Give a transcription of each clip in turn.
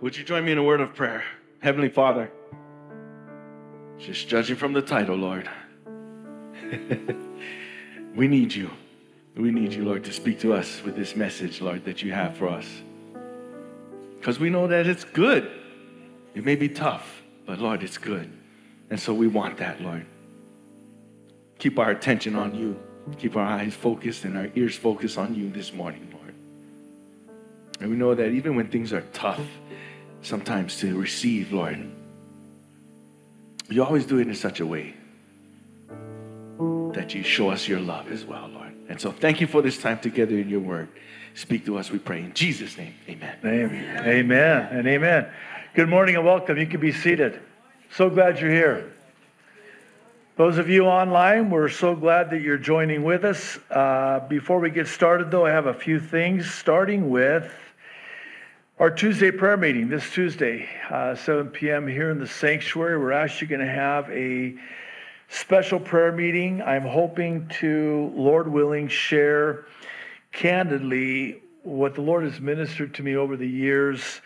Would you join me in a word of prayer? Heavenly Father, just judging from the title, Lord, we need you. We need you, Lord, to speak to us with this message, Lord, that you have for us. Because we know that it's good. It may be tough, but Lord, it's good. And so we want that, Lord. Keep our attention on you. Keep our eyes focused and our ears focused on you this morning, Lord. And we know that even when things are tough, sometimes to receive, Lord, you always do it in such a way that you show us your love as well, Lord. And so thank you for this time together in your word. Speak to us, we pray. In Jesus' name, amen. Amen. Amen and amen. Good morning and welcome. You can be seated. So glad you're here. Those of you online, we're so glad that you're joining with us. Uh, before we get started, though, I have a few things, starting with our Tuesday prayer meeting this Tuesday, uh, 7 p.m. here in the sanctuary. We're actually going to have a special prayer meeting. I'm hoping to, Lord willing, share candidly what the Lord has ministered to me over the years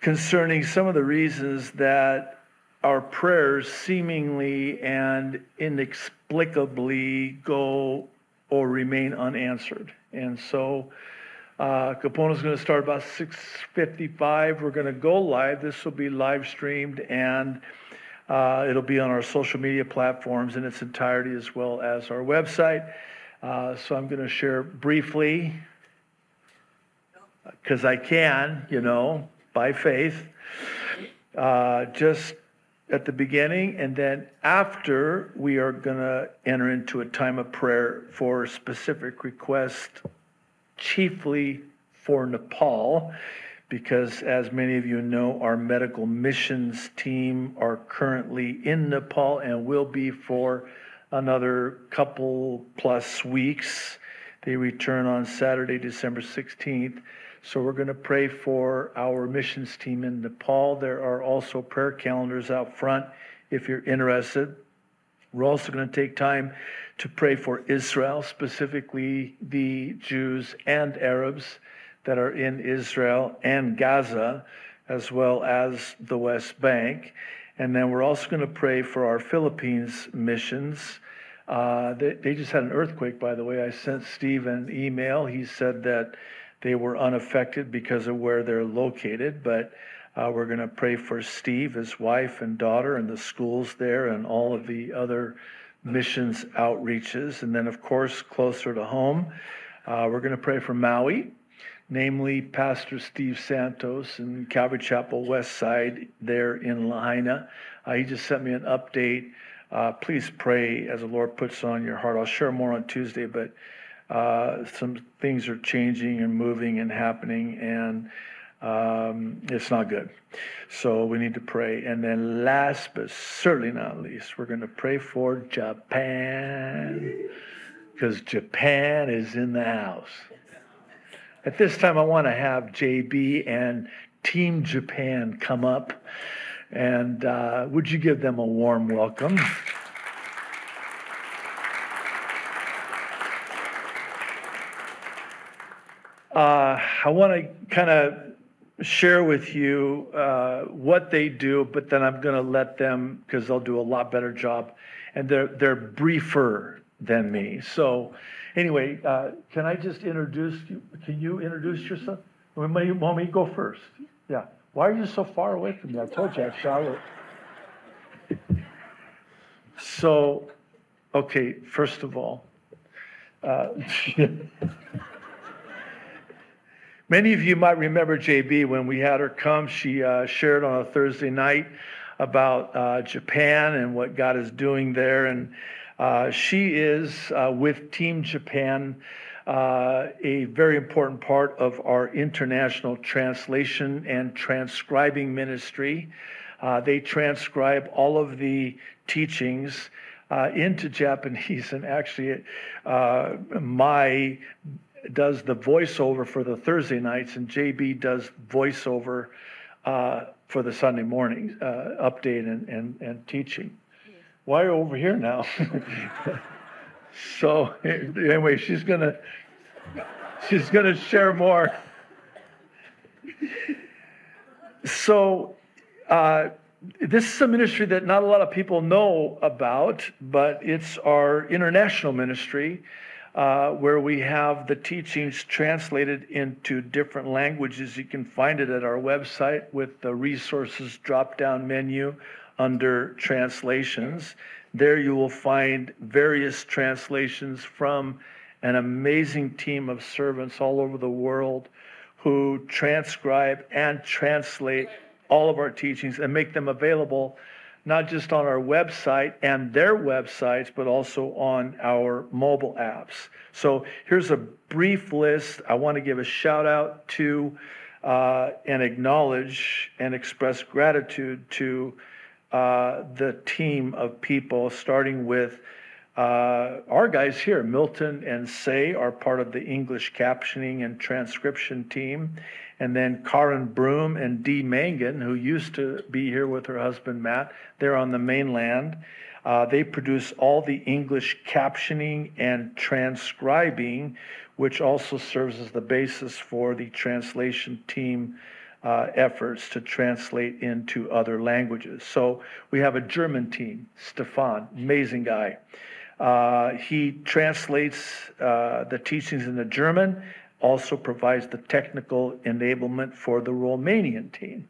concerning some of the reasons that our prayers seemingly and inexplicably go or remain unanswered. And so uh, is going to start about 6.55. We're going to go live. This will be live streamed and uh, it'll be on our social media platforms in its entirety as well as our website. Uh, so I'm going to share briefly, because I can, you know, by faith, uh, just at the beginning, and then after, we are going to enter into a time of prayer for specific requests, chiefly for Nepal, because as many of you know, our medical missions team are currently in Nepal and will be for another couple plus weeks. They return on Saturday, December 16th. So we're going to pray for our missions team in Nepal. There are also prayer calendars out front if you're interested. We're also going to take time to pray for Israel, specifically the Jews and Arabs that are in Israel and Gaza, as well as the West Bank. And then we're also going to pray for our Philippines missions. Uh, they, they just had an earthquake, by the way. I sent Steve an email. He said that they were unaffected because of where they're located, but uh, we're going to pray for Steve, his wife and daughter, and the schools there, and all of the other missions outreaches. And then, of course, closer to home, uh, we're going to pray for Maui, namely Pastor Steve Santos in Calvary Chapel West Side there in Lahaina. Uh, he just sent me an update. Uh, please pray as the Lord puts on your heart. I'll share more on Tuesday, but uh, some things are changing and moving and happening, and um, it's not good. So we need to pray. And then, last but certainly not least, we're going to pray for Japan because Japan is in the house. At this time, I want to have JB and Team Japan come up. And uh, would you give them a warm welcome? Uh, I want to kind of share with you uh, what they do, but then I'm going to let them because they'll do a lot better job, and they're they're briefer than me. So, anyway, uh, can I just introduce you? Can you introduce yourself? Want me, me go first? Yeah. Why are you so far away from me? I told you I'm Charlotte. So, okay. First of all. Uh, Many of you might remember JB when we had her come. She uh, shared on a Thursday night about uh, Japan and what God is doing there. And uh, she is uh, with Team Japan, uh, a very important part of our international translation and transcribing ministry. Uh, they transcribe all of the teachings. Into Japanese, and actually, my does the voiceover for the Thursday nights, and JB does voiceover uh, for the Sunday morning uh, update and, and, and teaching. Why are you over here now? so anyway, she's gonna she's gonna share more. so, uh, this is a ministry that not a lot of people know about, but it's our international ministry uh, where we have the teachings translated into different languages. You can find it at our website with the resources drop down menu under translations. There you will find various translations from an amazing team of servants all over the world who transcribe and translate all of our teachings and make them available not just on our website and their websites, but also on our mobile apps. So here's a brief list. I want to give a shout out to uh, and acknowledge and express gratitude to uh, the team of people, starting with uh, our guys here, Milton and Say, are part of the English captioning and transcription team. And then Karen Broom and Dee Mangan, who used to be here with her husband Matt, they're on the mainland. Uh, they produce all the English captioning and transcribing, which also serves as the basis for the translation team uh, efforts to translate into other languages. So we have a German team, Stefan, amazing guy. Uh, he translates uh, the teachings into German also provides the technical enablement for the Romanian team.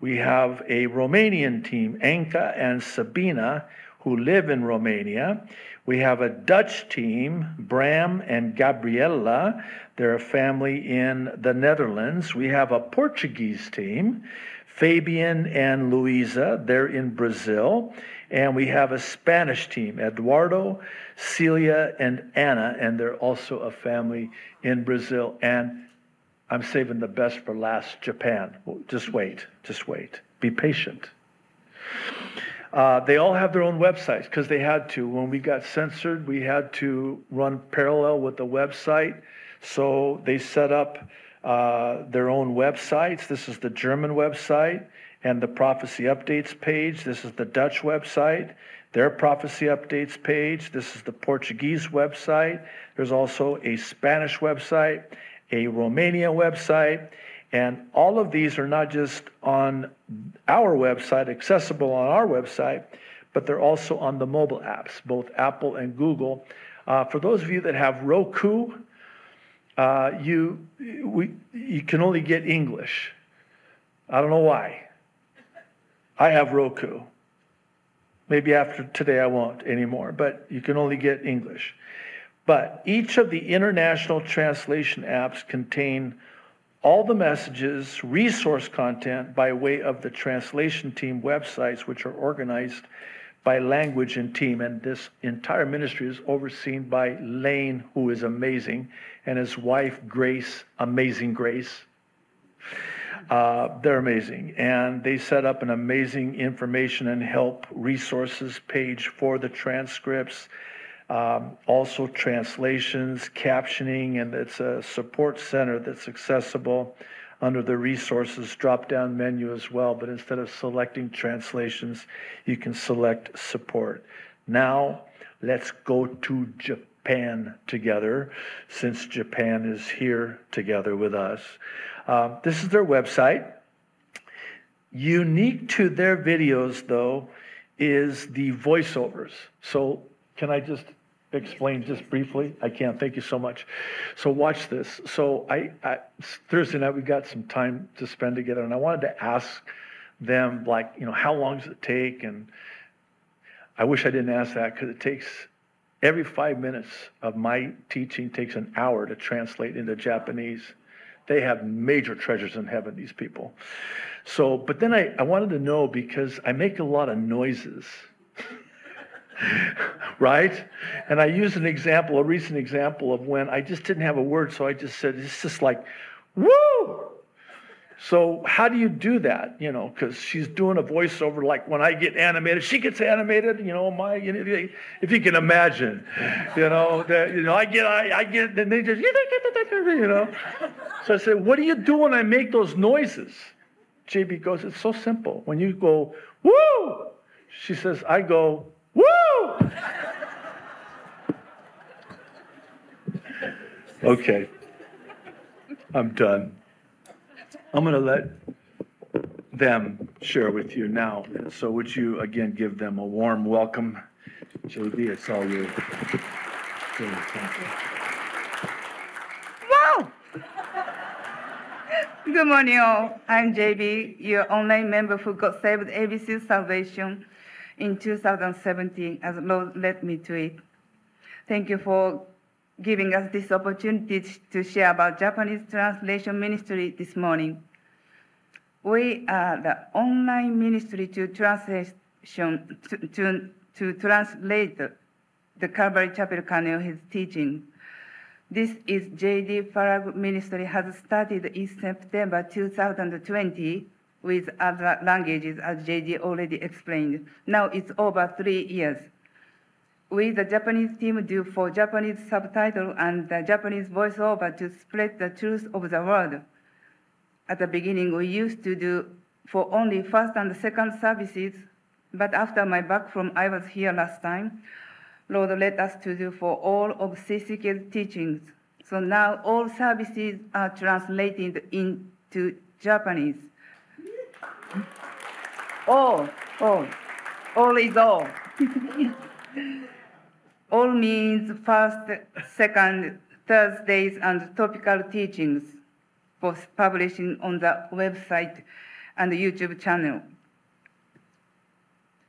We have a Romanian team, Anka and Sabina, who live in Romania. We have a Dutch team, Bram and Gabriella. They're a family in the Netherlands. We have a Portuguese team, Fabian and Luisa. They're in Brazil. And we have a Spanish team, Eduardo, Celia, and Anna, and they're also a family in Brazil. And I'm saving the best for last Japan. Just wait, just wait. Be patient. Uh, they all have their own websites because they had to. When we got censored, we had to run parallel with the website. So they set up uh, their own websites. This is the German website and the prophecy updates page. This is the Dutch website, their prophecy updates page. This is the Portuguese website. There's also a Spanish website, a Romania website, and all of these are not just on our website, accessible on our website, but they're also on the mobile apps, both Apple and Google. Uh, for those of you that have Roku, uh, you, we, you can only get English. I don't know why. I have Roku. Maybe after today I won't anymore, but you can only get English. But each of the international translation apps contain all the messages, resource content by way of the translation team websites, which are organized by language and team. And this entire ministry is overseen by Lane, who is amazing, and his wife, Grace, amazing Grace. Uh, they're amazing. And they set up an amazing information and help resources page for the transcripts, um, also translations, captioning, and it's a support center that's accessible under the resources drop down menu as well. But instead of selecting translations, you can select support. Now, let's go to Japan together, since Japan is here together with us. Uh, this is their website. Unique to their videos, though, is the voiceovers. So, can I just explain just briefly? I can't. Thank you so much. So, watch this. So, I, I Thursday night we got some time to spend together, and I wanted to ask them, like, you know, how long does it take? And I wish I didn't ask that because it takes every five minutes of my teaching takes an hour to translate into Japanese. They have major treasures in heaven, these people. So, but then I, I wanted to know because I make a lot of noises. right? And I used an example, a recent example of when I just didn't have a word, so I just said, it's just like, woo! So how do you do that? You know, because she's doing a voiceover like when I get animated, she gets animated. You know, my if you can imagine, you know that you know I get I, I get and they just you know. So I said, what do you do when I make those noises? JB goes, it's so simple. When you go woo, she says, I go woo. okay, I'm done. I'm going to let them share with you now. So would you again give them a warm welcome? JB, it's all you. Wow! Good morning, all. I'm JB, your online member who got saved ABC Salvation in 2017 as Lord led me to it. Thank you for giving us this opportunity to share about Japanese translation ministry this morning. We are the online ministry to translation to, to, to translate the, the Calvary Chapel Kaneohe's teaching. This is J.D. Farag Ministry has started in September 2020 with other languages, as J.D. already explained. Now it's over three years. We, the Japanese team, do for Japanese subtitle and the Japanese voiceover to spread the truth of the world. At the beginning, we used to do for only first and second services, but after my back from I was here last time, Lord led us to do for all of CCK's teachings. So now all services are translated into Japanese. All, all, all is all. all means first, second, Thursdays and topical teachings, both publishing on the website and the YouTube channel.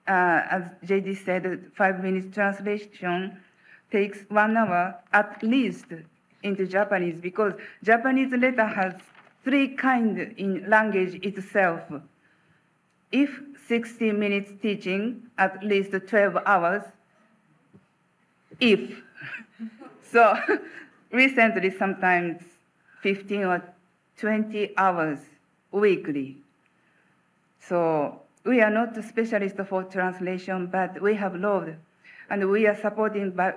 Uh, as JD said, five minutes translation takes one hour at least into Japanese because Japanese letter has three kinds in language itself. If 60 minutes teaching, at least 12 hours, if. so recently, sometimes 15 or 20 hours weekly. So we are not a specialist for translation, but we have Lord, and we are supporting by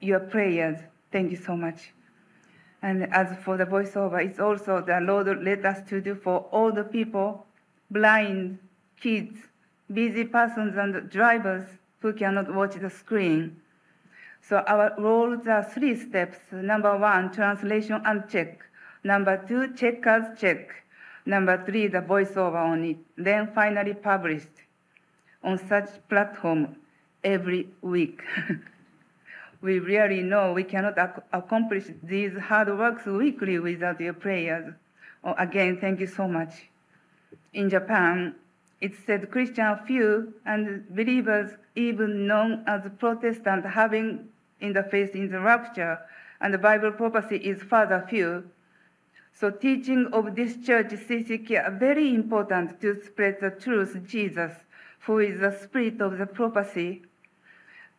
your prayers. Thank you so much. And as for the voiceover, it's also the Lord led us to do for all the people, blind, kids, busy persons, and drivers who cannot watch the screen. So our roles are uh, three steps. Number one, translation and check. Number two, checkers check. Number three, the voiceover on it. Then finally published on such platform every week. we really know we cannot ac- accomplish these hard works weekly without your prayers. Oh, again, thank you so much. In Japan, it said Christian few and believers even known as Protestant having in the faith in the rapture, and the Bible prophecy is further few. So teaching of this church CCK are very important to spread the truth Jesus, who is the spirit of the prophecy.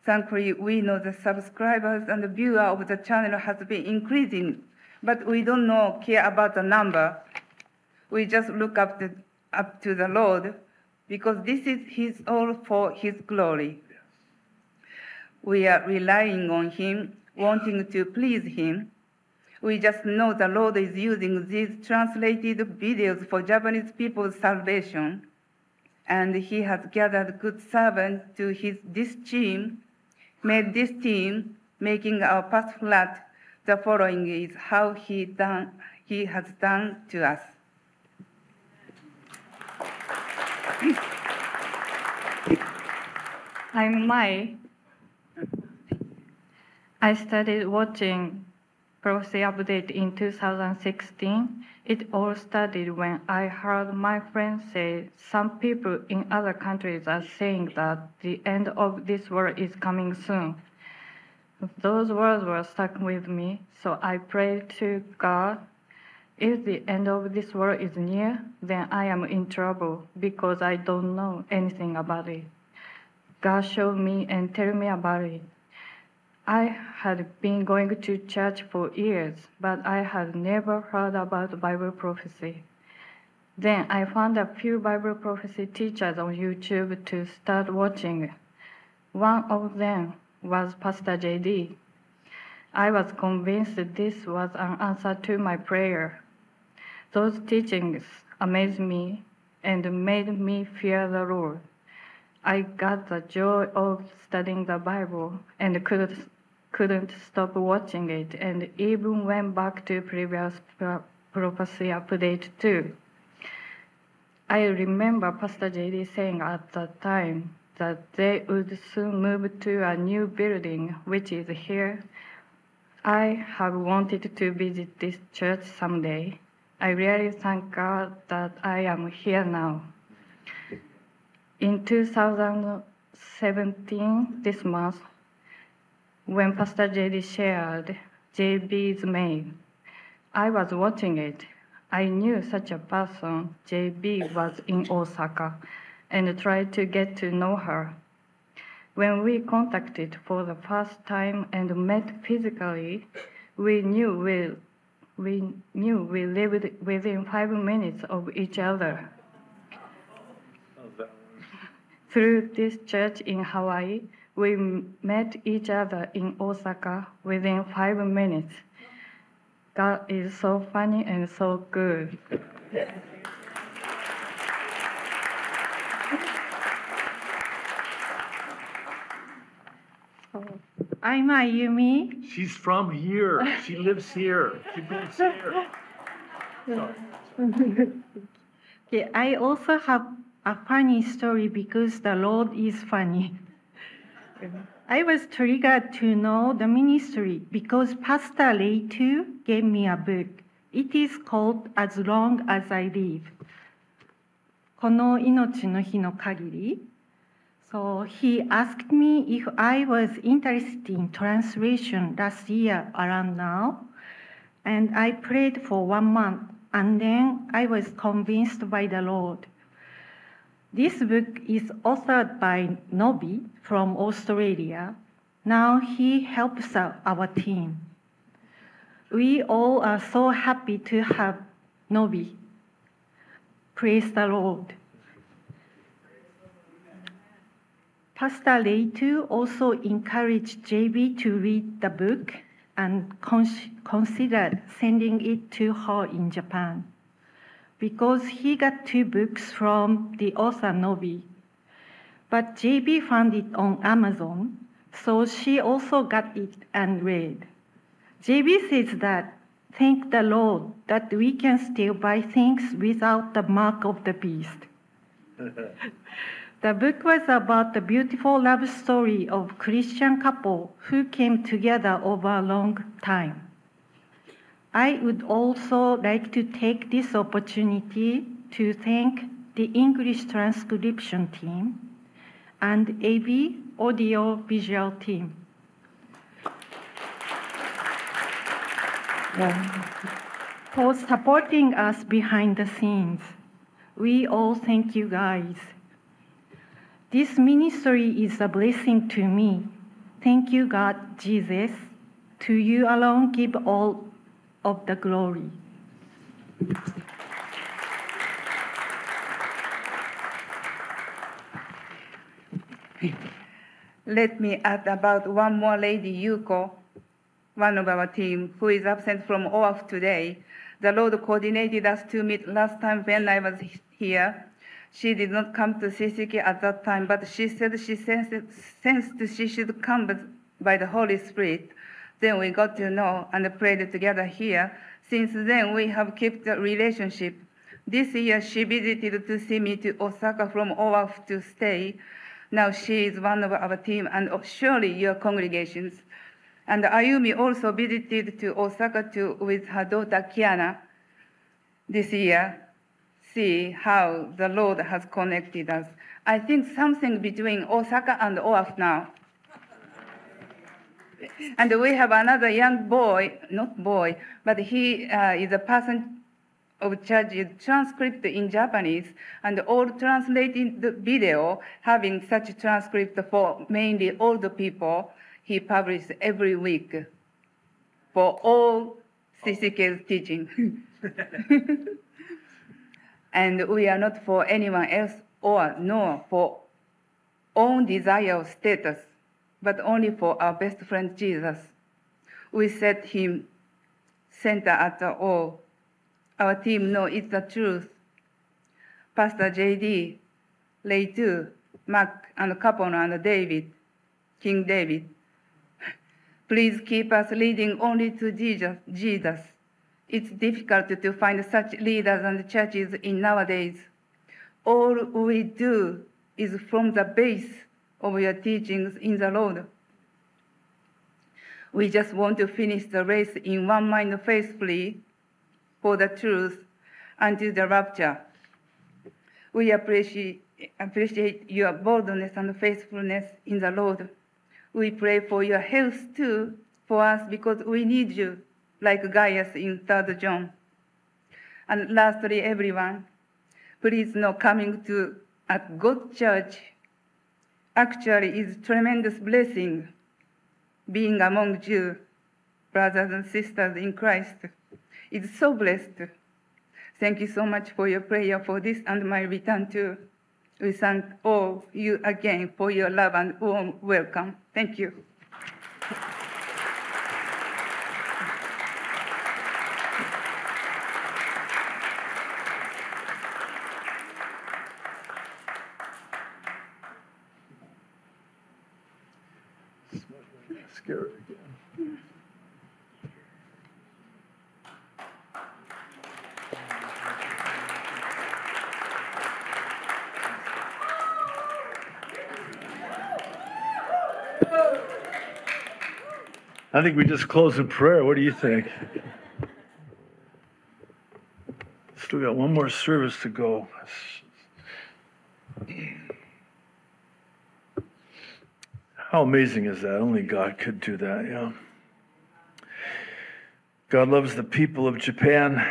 Thankfully, we know the subscribers and the viewer of the channel has been increasing, but we don't know care about the number. We just look up to, up to the Lord because this is his all for his glory. We are relying on him, wanting to please him. We just know the Lord is using these translated videos for Japanese people's salvation. And he has gathered good servants to his, this team, made this team, making our path flat. The following is how he, done, he has done to us. I'm Mai. I started watching Prophecy Update in 2016. It all started when I heard my friends say some people in other countries are saying that the end of this world is coming soon. Those words were stuck with me, so I prayed to God if the end of this world is near, then I am in trouble because I don't know anything about it. God showed me and tell me about it. I had been going to church for years, but I had never heard about Bible prophecy. Then I found a few Bible prophecy teachers on YouTube to start watching. One of them was Pastor JD. I was convinced this was an answer to my prayer. Those teachings amazed me and made me fear the Lord. I got the joy of studying the Bible and could, couldn't stop watching it, and even went back to previous pro- prophecy update too. I remember Pastor JD saying at that time that they would soon move to a new building, which is here. I have wanted to visit this church someday. I really thank God that I am here now. In 2017, this month, when Pastor JD shared JB's mail, I was watching it. I knew such a person, JB, was in Osaka and tried to get to know her. When we contacted for the first time and met physically, we knew we, we knew we lived within five minutes of each other. Through this church in Hawaii, we met each other in Osaka within five minutes. God is so funny and so good. I'm Ayumi. She's from here. She lives here. She lives here. Okay, I also have a funny story because the Lord is funny. I was triggered to know the ministry because Pastor Leitu gave me a book. It is called As Long as I Live. この命の日の限り So he asked me if I was interested in translation last year around now. And I prayed for one month and then I was convinced by the Lord. This book is authored by Nobi from Australia. Now he helps our team. We all are so happy to have Nobi. Praise the Lord. Pastor Leitu also encouraged JB to read the book and cons- considered sending it to her in Japan because he got two books from the author Nobi. But JB found it on Amazon, so she also got it and read. JB says that thank the Lord that we can still buy things without the mark of the beast. The book was about the beautiful love story of Christian couple who came together over a long time. I would also like to take this opportunity to thank the English transcription team and AV audio visual team. For supporting us behind the scenes. We all thank you guys. This ministry is a blessing to me. Thank you, God, Jesus. To you alone give all of the glory. Let me add about one more lady, Yuko, one of our team, who is absent from Oahu today. The Lord coordinated us to meet last time when I was here. She did not come to CCK at that time, but she said she sensed, sensed she should come by the Holy Spirit. Then we got to know and prayed together here. Since then, we have kept the relationship. This year, she visited to see me to Osaka from Oahu to stay. Now she is one of our team and oh, surely your congregations. And Ayumi also visited to Osaka to, with her daughter Kiana this year. See how the Lord has connected us. I think something between Osaka and Oahu now. And we have another young boy, not boy, but he uh, is a person of church transcript in Japanese and all translating the video, having such transcript for mainly older people, he publishes every week for all CCK's teaching. and we are not for anyone else or nor for own desire status, but only for our best friend Jesus. We set him center at all our team know it's the truth. Pastor JD, Leitu, Mac, and Capono and David, King David. Please keep us leading only to Jesus. Jesus. It's difficult to find such leaders and churches in nowadays. all we do is from the base of your teachings in the Lord. We just want to finish the race in one mind faithfully for the truth until the rapture. We appreciate, appreciate your boldness and faithfulness in the Lord. We pray for your health too for us because we need you, like Gaius in 3rd John. And lastly, everyone, please know coming to a good church actually is tremendous blessing being among you, brothers and sisters in Christ. It's so blessed. Thank you so much for your prayer for this and my return too. We thank all you again for your love and warm welcome. Thank you. Scary again. I think we just close in prayer. What do you think? Still got one more service to go. How amazing is that? Only God could do that, yeah. God loves the people of Japan.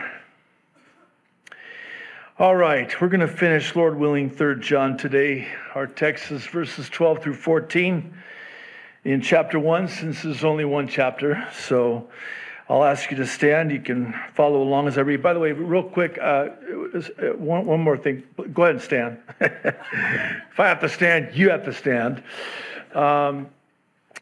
All right, we're going to finish, Lord willing, 3rd John today. Our text is verses 12 through 14 in chapter 1, since there's only one chapter. So I'll ask you to stand. You can follow along as I read. By the way, real quick, uh one, one more thing. Go ahead and stand. if I have to stand, you have to stand. Um,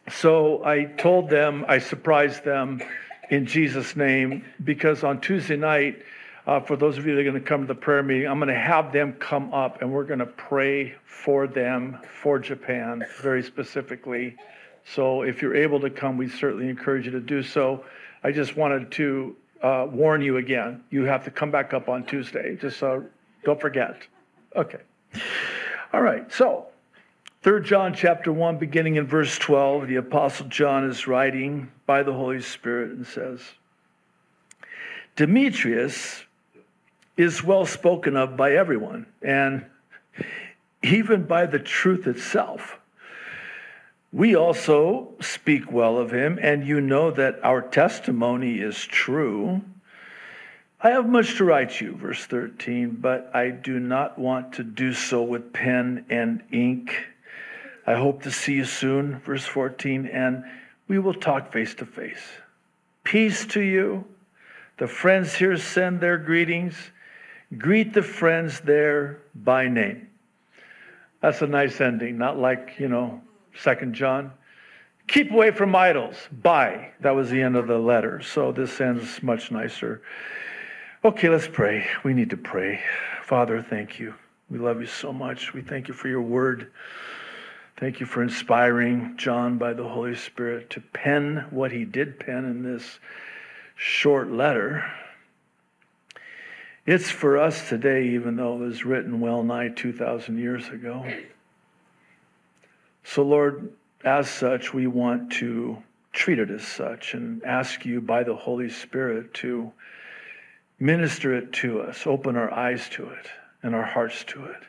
so I told them, I surprised them in Jesus' name, because on Tuesday night, uh, for those of you that are going to come to the prayer meeting, I'm going to have them come up and we're going to pray for them, for Japan, very specifically. So if you're able to come, we certainly encourage you to do so. I just wanted to uh, warn you again. You have to come back up on Tuesday, just so don't forget. Okay. All right. So 3 John chapter 1, beginning in verse 12, the Apostle John is writing by the Holy Spirit and says, Demetrius is well spoken of by everyone, and even by the truth itself. We also speak well of him, and you know that our testimony is true. I have much to write you, verse 13, but I do not want to do so with pen and ink I hope to see you soon, verse 14, and we will talk face to face. Peace to you. The friends here send their greetings. Greet the friends there by name. That's a nice ending, not like, you know, Second John. Keep away from idols. Bye. That was the end of the letter. So this ends much nicer. Okay, let's pray. We need to pray. Father, thank you. We love you so much. We thank you for your word. Thank you for inspiring John by the Holy Spirit to pen what he did pen in this short letter. It's for us today, even though it was written well nigh 2,000 years ago. So, Lord, as such, we want to treat it as such and ask you by the Holy Spirit to minister it to us, open our eyes to it and our hearts to it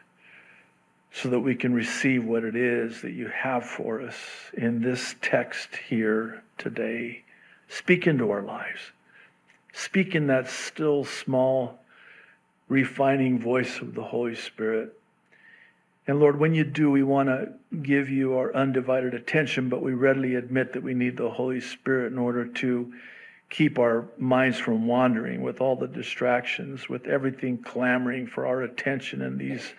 so that we can receive what it is that you have for us in this text here today. Speak into our lives. Speak in that still, small, refining voice of the Holy Spirit. And Lord, when you do, we want to give you our undivided attention, but we readily admit that we need the Holy Spirit in order to keep our minds from wandering with all the distractions, with everything clamoring for our attention in these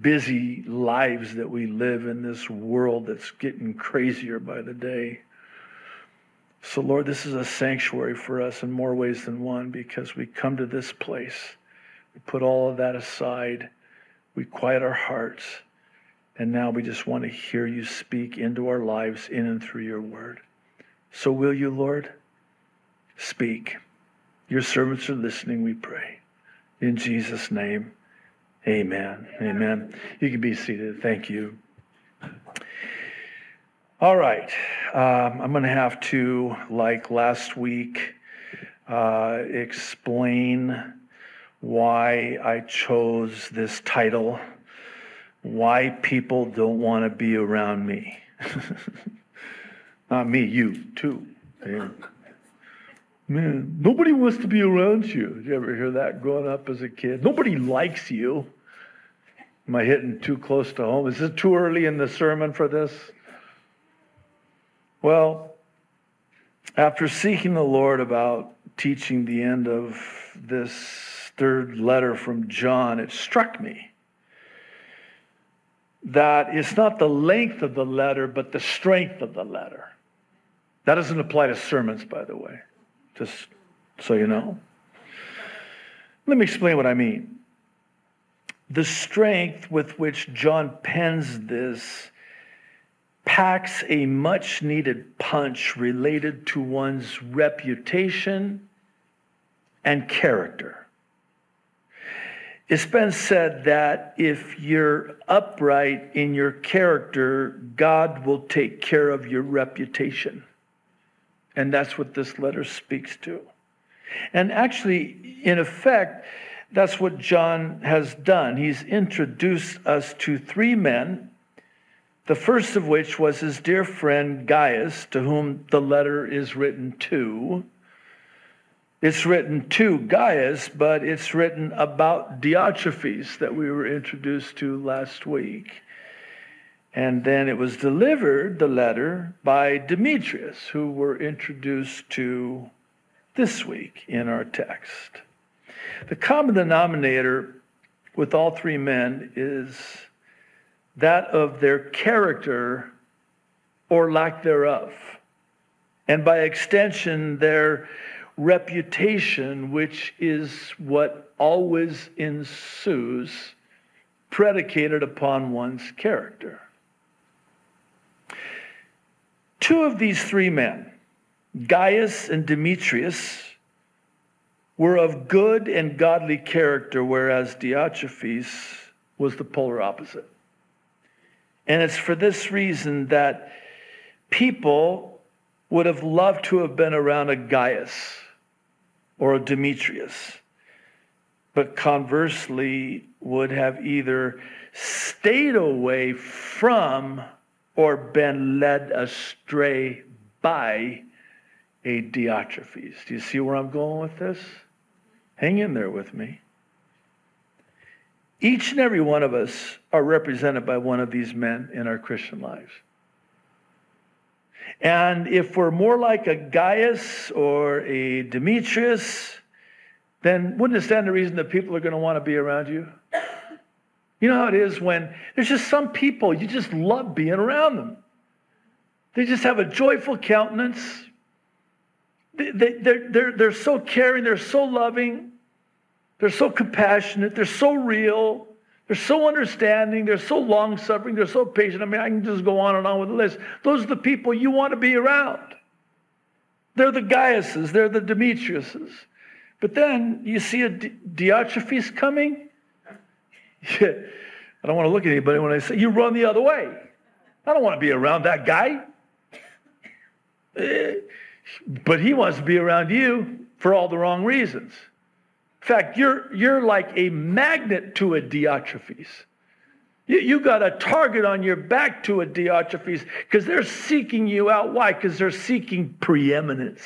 busy lives that we live in this world that's getting crazier by the day. So, Lord, this is a sanctuary for us in more ways than one because we come to this place, we put all of that aside, we quiet our hearts, and now we just want to hear you speak into our lives in and through your word. So, will you, Lord, speak? Your servants are listening, we pray. In Jesus' name. Amen. Amen. You can be seated. Thank you. All right. Um, I'm going to have to, like last week, uh, explain why I chose this title, Why People Don't Want to Be Around Me. Not me, you too. Man, nobody wants to be around you. Did you ever hear that growing up as a kid? Nobody likes you. Am I hitting too close to home? Is it too early in the sermon for this? Well, after seeking the Lord about teaching the end of this third letter from John, it struck me that it's not the length of the letter, but the strength of the letter. That doesn't apply to sermons, by the way, just so you know. Let me explain what I mean. The strength with which John pens this packs a much needed punch related to one's reputation and character. It's been said that if you're upright in your character, God will take care of your reputation. And that's what this letter speaks to. And actually, in effect, that's what John has done. He's introduced us to three men, the first of which was his dear friend Gaius, to whom the letter is written to. It's written to Gaius, but it's written about Diotrephes that we were introduced to last week. And then it was delivered, the letter, by Demetrius, who we're introduced to this week in our text. The common denominator with all three men is that of their character or lack thereof. And by extension, their reputation, which is what always ensues, predicated upon one's character. Two of these three men, Gaius and Demetrius, were of good and godly character, whereas Diotrephes was the polar opposite. And it's for this reason that people would have loved to have been around a Gaius or a Demetrius, but conversely would have either stayed away from or been led astray by a Diotrephes. Do you see where I'm going with this? Hang in there with me. Each and every one of us are represented by one of these men in our Christian lives. And if we're more like a Gaius or a Demetrius, then wouldn't it stand to reason that people are going to want to be around you? You know how it is when there's just some people, you just love being around them. They just have a joyful countenance. They, they, they're, they're, they're so caring, they're so loving, they're so compassionate, they're so real, they're so understanding, they're so long suffering, they're so patient. I mean, I can just go on and on with the list. Those are the people you want to be around. They're the Gaiuses, they're the Demetriuses. But then you see a Diotrephes coming, I don't want to look at anybody when I say, you run the other way. I don't want to be around that guy. Eh, but he wants to be around you for all the wrong reasons. In fact, you're, you're like a magnet to a Diotrephes. You, you got a target on your back to a Diotrephes because they're seeking you out. Why? Because they're seeking preeminence.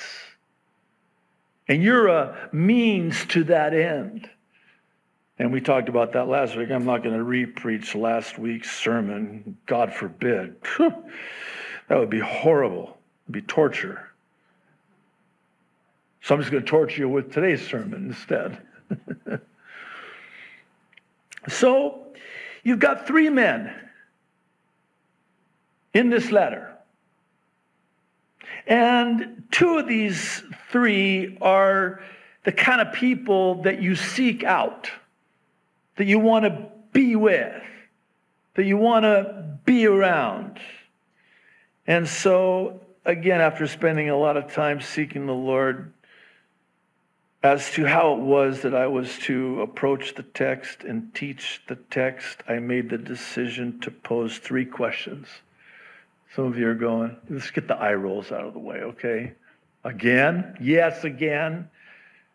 And you're a means to that end. And we talked about that last week. I'm not going to re-preach last week's sermon. God forbid. that would be horrible. It'd be torture. So I'm just going to torture you with today's sermon instead. so you've got three men in this letter. And two of these three are the kind of people that you seek out that you want to be with, that you want to be around. And so, again, after spending a lot of time seeking the Lord, As to how it was that I was to approach the text and teach the text, I made the decision to pose three questions. Some of you are going, let's get the eye rolls out of the way, okay? Again? Yes, again.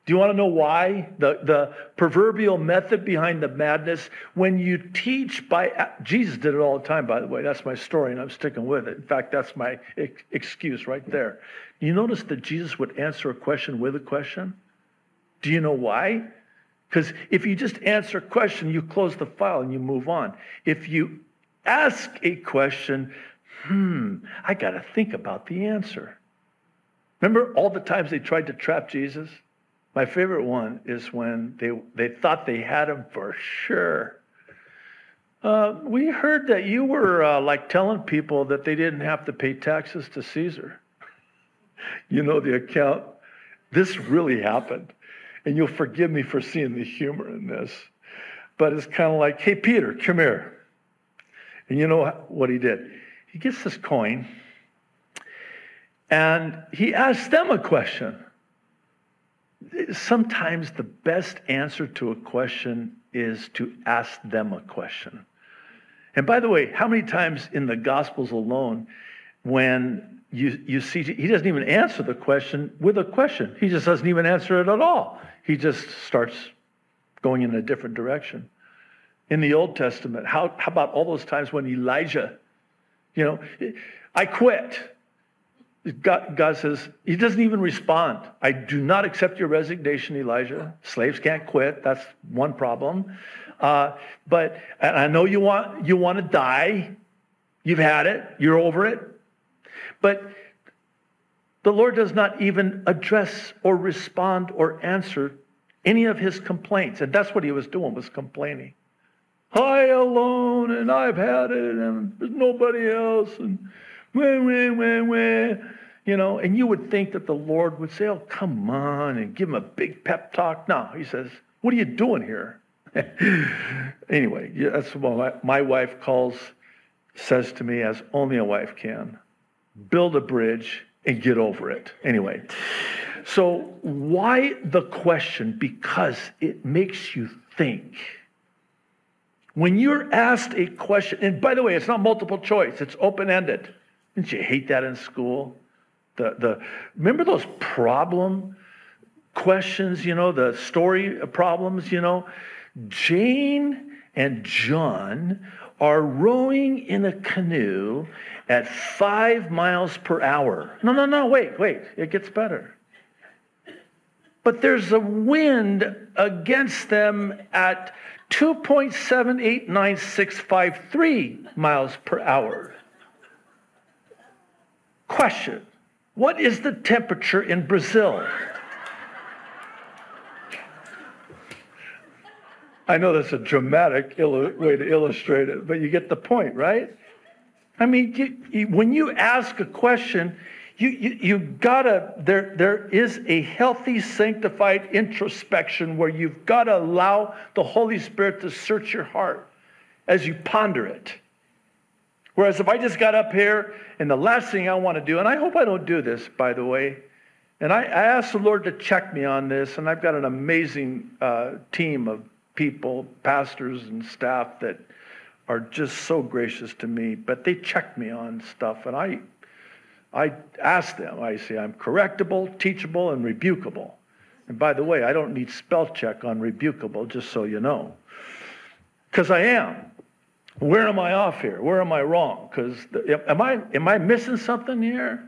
Do you want to know why? The, the proverbial method behind the madness. When you teach by, Jesus did it all the time, by the way. That's my story, and I'm sticking with it. In fact, that's my ex- excuse right there. You notice that Jesus would answer a question with a question? Do you know why? Because if you just answer a question, you close the file and you move on. If you ask a question, hmm, I got to think about the answer. Remember all the times they tried to trap Jesus? My favorite one is when they, they thought they had him for sure. Uh, we heard that you were uh, like telling people that they didn't have to pay taxes to Caesar. you know the account. This really happened. And you'll forgive me for seeing the humor in this. But it's kind of like, hey, Peter, come here. And you know what he did? He gets this coin and he asks them a question. Sometimes the best answer to a question is to ask them a question. And by the way, how many times in the Gospels alone, when you, you see, he doesn't even answer the question with a question, he just doesn't even answer it at all he just starts going in a different direction. In the Old Testament, how, how about all those times when Elijah, you know, I quit. God, God, says, he doesn't even respond. I do not accept your resignation, Elijah. Slaves can't quit. That's one problem. Uh, but I know you want, you want to die. You've had it. You're over it. But the Lord does not even address or respond or answer any of his complaints. And that's what he was doing, was complaining. I alone, and I've had it, and there's nobody else, and wah, wah, wah, wah. You know, and you would think that the Lord would say, Oh, come on, and give him a big pep talk. No, he says, What are you doing here? anyway, that's what my, my wife calls, says to me, as only a wife can build a bridge and get over it. Anyway, so why the question? Because it makes you think. When you're asked a question, and by the way, it's not multiple choice, it's open ended. Didn't you hate that in school? The, the, remember those problem questions, you know, the story problems, you know? Jane and John are rowing in a canoe at five miles per hour. No, no, no, wait, wait, it gets better. But there's a wind against them at 2.789653 miles per hour. Question What is the temperature in Brazil? I know that's a dramatic way to illustrate it, but you get the point, right? I mean, you, you, when you ask a question, you, you, you gotta, there, there is a healthy, sanctified introspection where you've got to allow the Holy Spirit to search your heart as you ponder it. Whereas if I just got up here and the last thing I want to do, and I hope I don't do this, by the way, and I, I asked the Lord to check me on this, and I've got an amazing uh, team of people, pastors and staff that are just so gracious to me, but they check me on stuff, and I, I ask them. I say I'm correctable, teachable, and rebukable. And by the way, I don't need spell check on rebukable, just so you know, because I am. Where am I off here? Where am I wrong? Because am I am I missing something here?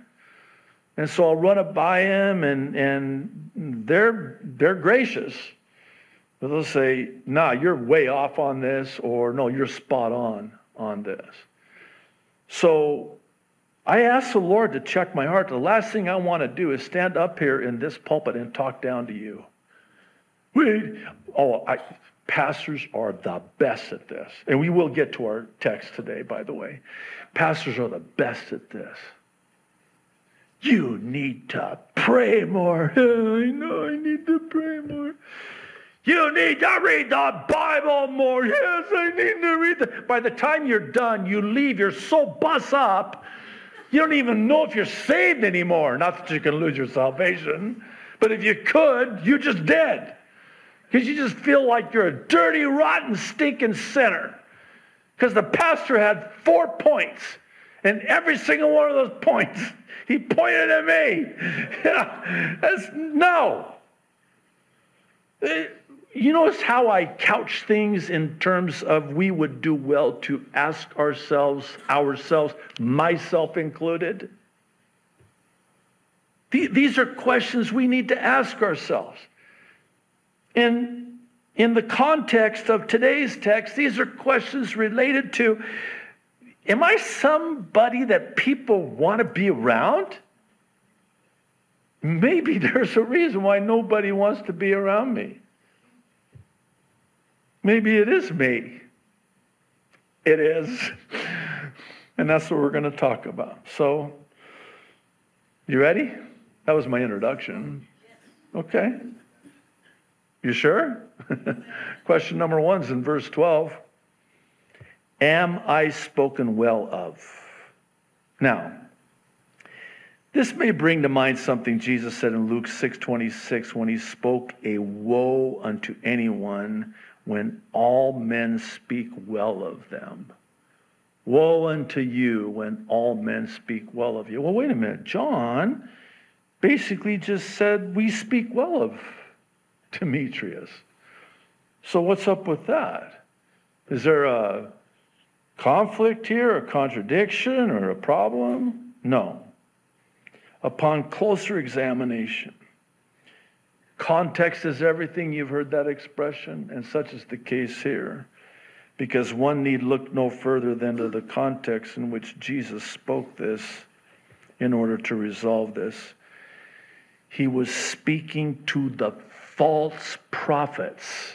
And so I'll run it by him, and and they're they're gracious. They'll say, nah, you're way off on this, or no, you're spot on on this. So I ask the Lord to check my heart. The last thing I want to do is stand up here in this pulpit and talk down to you. We, oh, I, pastors are the best at this. And we will get to our text today, by the way. Pastors are the best at this. You need to pray more. I know I need to pray more. You need to read the Bible more. Yes, I need to read it. By the time you're done, you leave. You're so bus up, you don't even know if you're saved anymore. Not that you can lose your salvation, But if you could, you just did. Because you just feel like you're a dirty, rotten, stinking sinner. Because the pastor had four points. And every single one of those points, he pointed at me. That's, no. Uh, you notice how I couch things in terms of we would do well to ask ourselves, ourselves, myself included? These are questions we need to ask ourselves. In, in the context of today's text, these are questions related to Am I somebody that people want to be around? Maybe there's a reason why nobody wants to be around me. Maybe it is me. It is. And that's what we're going to talk about. So, you ready? That was my introduction. Okay. You sure? Question number one is in verse 12. Am I spoken well of? Now, this may bring to mind something Jesus said in Luke 6:26 when he spoke a woe unto anyone when all men speak well of them. Woe unto you when all men speak well of you. Well, wait a minute. John basically just said we speak well of Demetrius. So what's up with that? Is there a conflict here, a contradiction, or a problem? No. Upon closer examination, context is everything. You've heard that expression, and such is the case here, because one need look no further than to the context in which Jesus spoke this in order to resolve this. He was speaking to the false prophets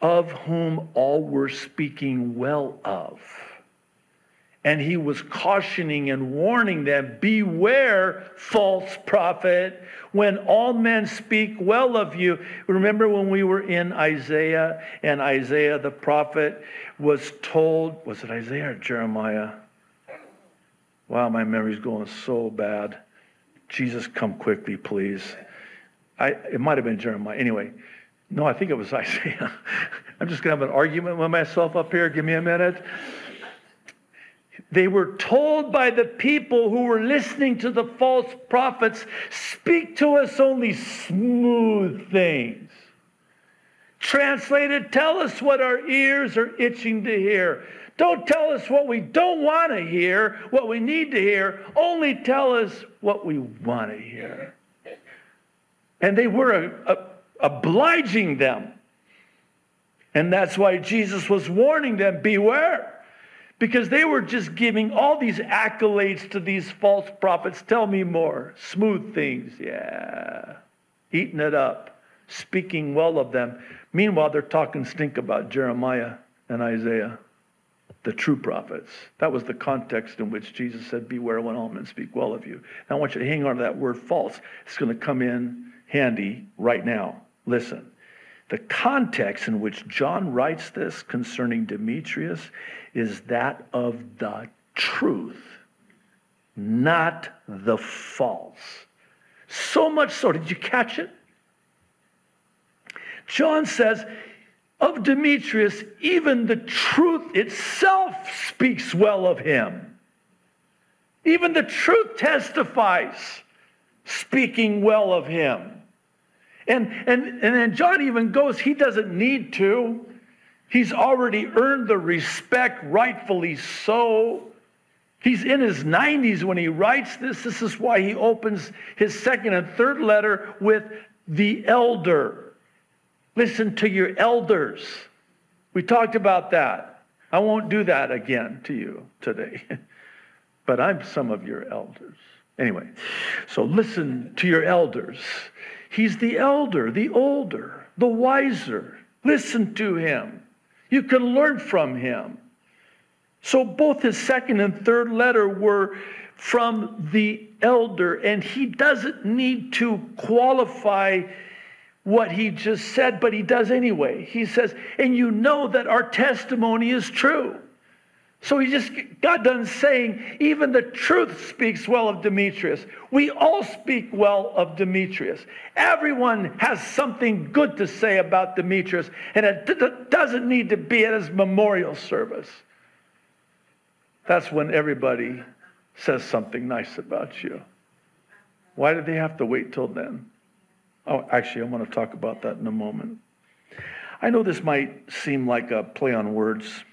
of whom all were speaking well of. And he was cautioning and warning them beware, false prophet, when all men speak well of you. Remember when we were in Isaiah and Isaiah the prophet was told, was it Isaiah or Jeremiah? Wow, my memory's going so bad. Jesus, come quickly, please. I, it might have been Jeremiah. Anyway, no, I think it was Isaiah. I'm just going to have an argument with myself up here. Give me a minute. They were told by the people who were listening to the false prophets speak to us only smooth things. Translated, tell us what our ears are itching to hear. Don't tell us what we don't want to hear, what we need to hear. Only tell us what we want to hear. And they were a, a obliging them. And that's why Jesus was warning them beware. Because they were just giving all these accolades to these false prophets. Tell me more. Smooth things. Yeah. Eating it up. Speaking well of them. Meanwhile, they're talking stink about Jeremiah and Isaiah, the true prophets. That was the context in which Jesus said, Beware when all men speak well of you. I want you to hang on to that word false. It's going to come in handy right now. Listen, the context in which John writes this concerning Demetrius is that of the truth, not the false. So much so, did you catch it? John says, of Demetrius, even the truth itself speaks well of him. Even the truth testifies, speaking well of him. And, and, and then John even goes, he doesn't need to. He's already earned the respect, rightfully so. He's in his 90s when he writes this. This is why he opens his second and third letter with the elder. Listen to your elders. We talked about that. I won't do that again to you today, but I'm some of your elders. Anyway, so listen to your elders. He's the elder, the older, the wiser. Listen to him. You can learn from him. So both his second and third letter were from the elder, and he doesn't need to qualify what he just said, but he does anyway. He says, And you know that our testimony is true. So he just got done saying, even the truth speaks well of Demetrius. We all speak well of Demetrius. Everyone has something good to say about Demetrius, and it d- doesn't need to be at his memorial service. That's when everybody says something nice about you. Why do they have to wait till then? Oh, actually, I'm going to talk about that in a moment. I know this might seem like a play on words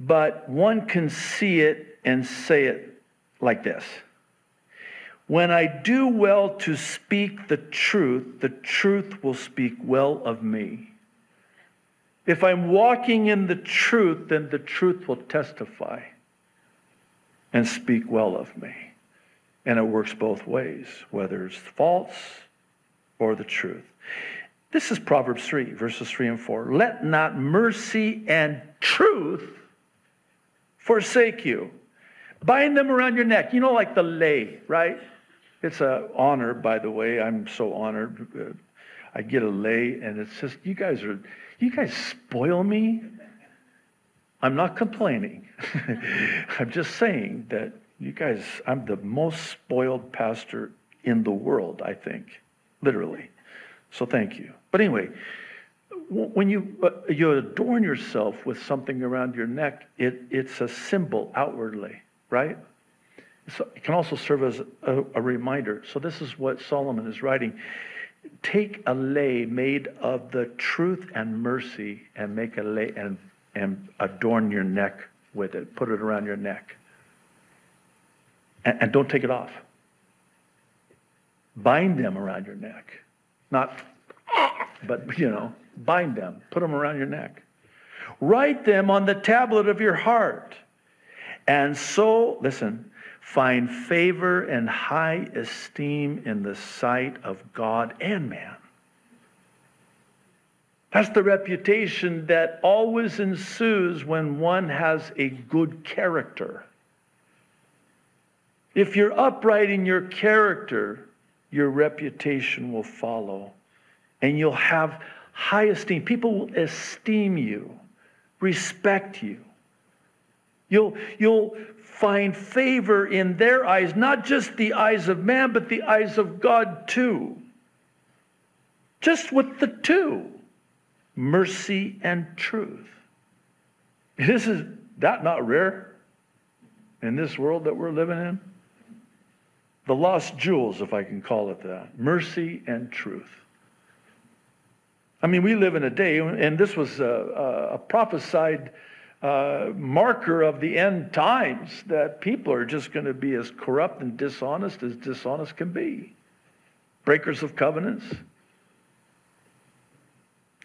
but one can see it and say it like this When I do well to speak the truth, the truth will speak well of me. If I'm walking in the truth, then the truth will testify and speak well of me. And it works both ways, whether it's false or the truth. This is Proverbs 3, verses 3 and 4. Let not mercy and truth forsake you. Bind them around your neck. You know, like the lei, right? It's an honor, by the way. I'm so honored. Uh, I get a lei, and it's just, you guys are, you guys spoil me. I'm not complaining. I'm just saying that you guys, I'm the most spoiled pastor in the world, I think, literally. So thank you. But anyway, when you, you adorn yourself with something around your neck, it, it's a symbol outwardly, right? So it can also serve as a, a reminder. So this is what Solomon is writing. Take a lei made of the truth and mercy and make a lei and, and adorn your neck with it. Put it around your neck. And, and don't take it off. Bind them around your neck. Not, but you know, Bind them, put them around your neck. Write them on the tablet of your heart. And so, listen, find favor and high esteem in the sight of God and man. That's the reputation that always ensues when one has a good character. If you're upright in your character, your reputation will follow. And you'll have high esteem. People will esteem you, respect you. You'll, you'll find favor in their eyes, not just the eyes of man, but the eyes of God too. Just with the two mercy and truth. This is that not rare in this world that we're living in? The lost jewels, if I can call it that mercy and truth. I mean, we live in a day, and this was a, a prophesied uh, marker of the end times that people are just going to be as corrupt and dishonest as dishonest can be. Breakers of covenants.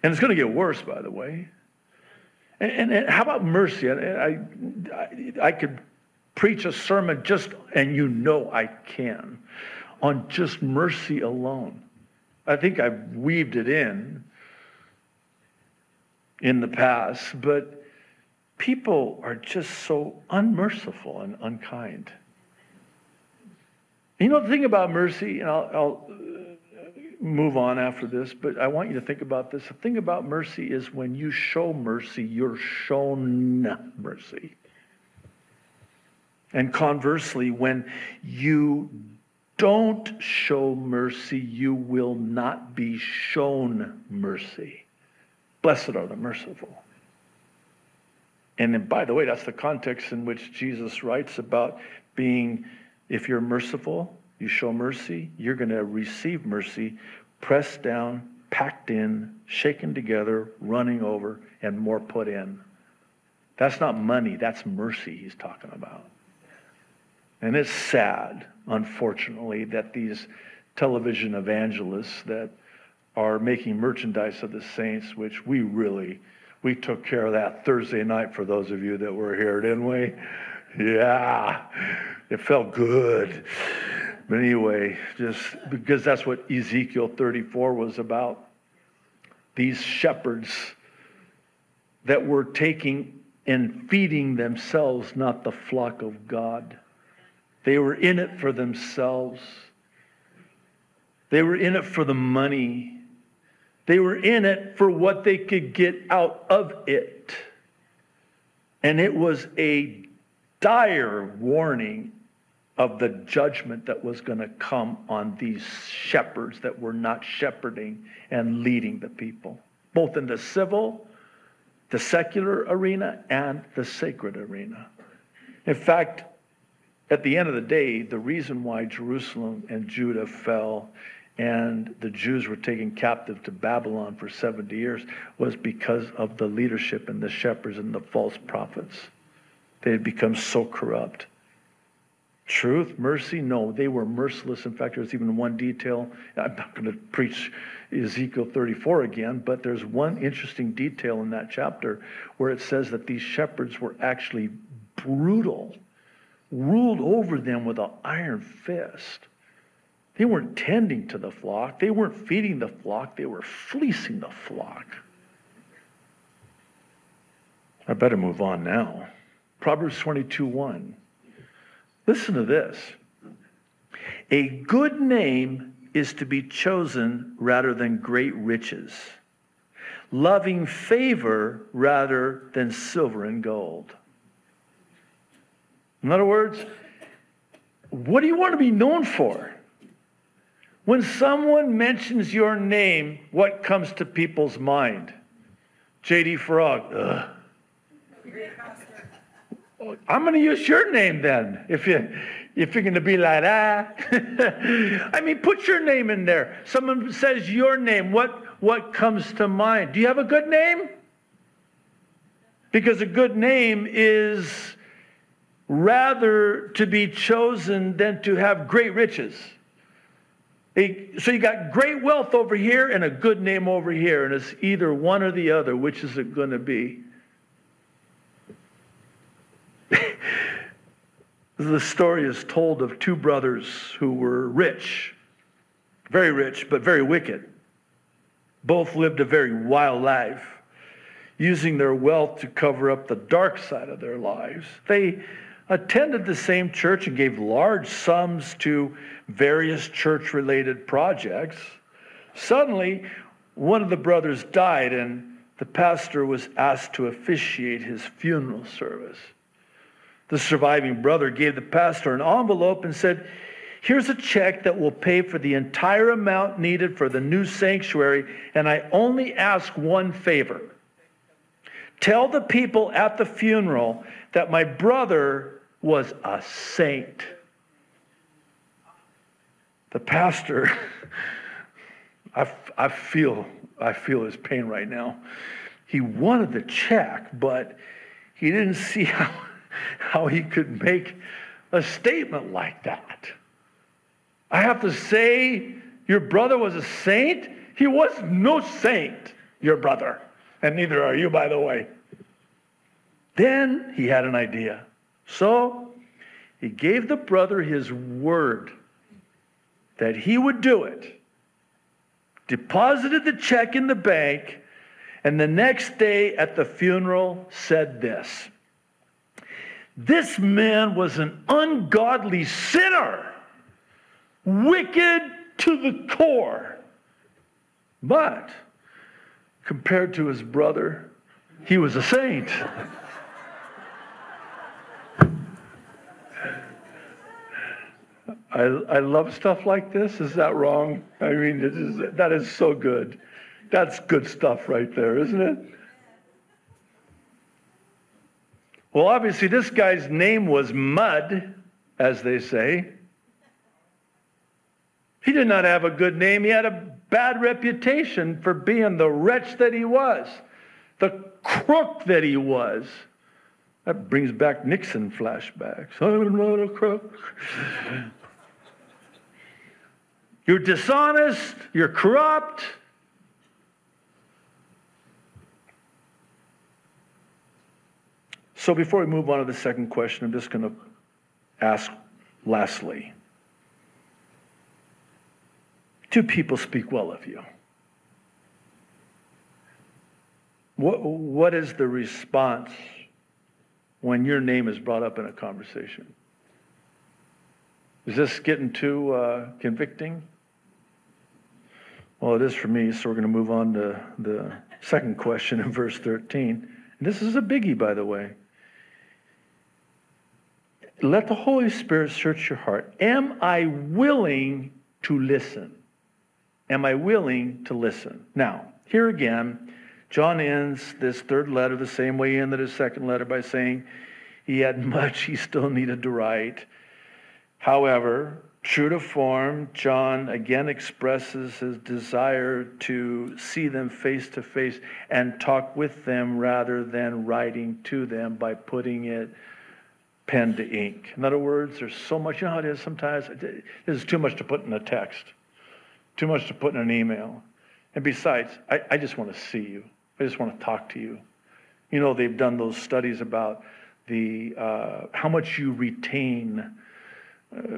And it's going to get worse, by the way. And, and, and how about mercy? I, I, I could preach a sermon just, and you know I can, on just mercy alone. I think I've weaved it in in the past, but people are just so unmerciful and unkind. You know the thing about mercy, and I'll, I'll uh, move on after this, but I want you to think about this. The thing about mercy is when you show mercy, you're shown mercy. And conversely, when you don't show mercy, you will not be shown mercy. Blessed are the merciful. And then, by the way, that's the context in which Jesus writes about being, if you're merciful, you show mercy, you're going to receive mercy, pressed down, packed in, shaken together, running over, and more put in. That's not money, that's mercy he's talking about. And it's sad, unfortunately, that these television evangelists that are making merchandise of the saints, which we really, we took care of that Thursday night for those of you that were here, didn't we? Yeah, it felt good. But anyway, just because that's what Ezekiel 34 was about. These shepherds that were taking and feeding themselves, not the flock of God. They were in it for themselves. They were in it for the money. They were in it for what they could get out of it. And it was a dire warning of the judgment that was going to come on these shepherds that were not shepherding and leading the people, both in the civil, the secular arena, and the sacred arena. In fact, at the end of the day, the reason why Jerusalem and Judah fell and the Jews were taken captive to Babylon for 70 years was because of the leadership and the shepherds and the false prophets. They had become so corrupt. Truth, mercy, no, they were merciless. In fact, there's even one detail. I'm not going to preach Ezekiel 34 again, but there's one interesting detail in that chapter where it says that these shepherds were actually brutal, ruled over them with an iron fist. They weren't tending to the flock, they weren't feeding the flock, they were fleecing the flock. I better move on now. Proverbs 22 1. Listen to this. A good name is to be chosen rather than great riches, loving favor rather than silver and gold. In other words, what do you want to be known for? When someone mentions your name, what comes to people's mind? J.D. Frog. Ugh. I'm going to use your name then, if you if you're going to be like that. I mean, put your name in there. Someone says your name. What what comes to mind? Do you have a good name? Because a good name is rather to be chosen than to have great riches. So you got great wealth over here and a good name over here, and it's either one or the other. Which is it going to be? the story is told of two brothers who were rich, very rich, but very wicked. Both lived a very wild life, using their wealth to cover up the dark side of their lives. They attended the same church and gave large sums to various church related projects. Suddenly, one of the brothers died, and the pastor was asked to officiate his funeral service. The surviving brother gave the pastor an envelope and said, Here's a check that will pay for the entire amount needed for the new sanctuary, and I only ask one favor. Tell the people at the funeral that my brother was a saint. The pastor, I, I, feel, I feel his pain right now. He wanted the check, but he didn't see how how he could make a statement like that. I have to say, your brother was a saint? He was no saint, your brother. And neither are you, by the way. Then he had an idea. So he gave the brother his word that he would do it, deposited the check in the bank, and the next day at the funeral said this this man was an ungodly sinner, wicked to the core. But compared to his brother, he was a saint. I, I love stuff like this. Is that wrong? I mean, is, that is so good. That's good stuff right there, isn't it? Well, obviously, this guy's name was Mud, as they say. He did not have a good name. He had a bad reputation for being the wretch that he was, the crook that he was. That brings back Nixon flashbacks. I'm not a crook. You're dishonest, you're corrupt, So before we move on to the second question, I'm just going to ask lastly Do people speak well of you? What, what is the response when your name is brought up in a conversation? Is this getting too uh, convicting? Well, it is for me, so we're going to move on to the second question in verse 13. And this is a biggie, by the way. let the Holy Spirit search your heart. Am I willing to listen? Am I willing to listen? Now, here again, John ends this third letter the same way he ended his second letter by saying he had much he still needed to write. However, true to form, John again expresses his desire to see them face to face and talk with them rather than writing to them by putting it pen to ink. In other words, there's so much, you know how it is sometimes? There's too much to put in a text, too much to put in an email. And besides, I, I just want to see you. I just want to talk to you. You know, they've done those studies about the uh, how much you retain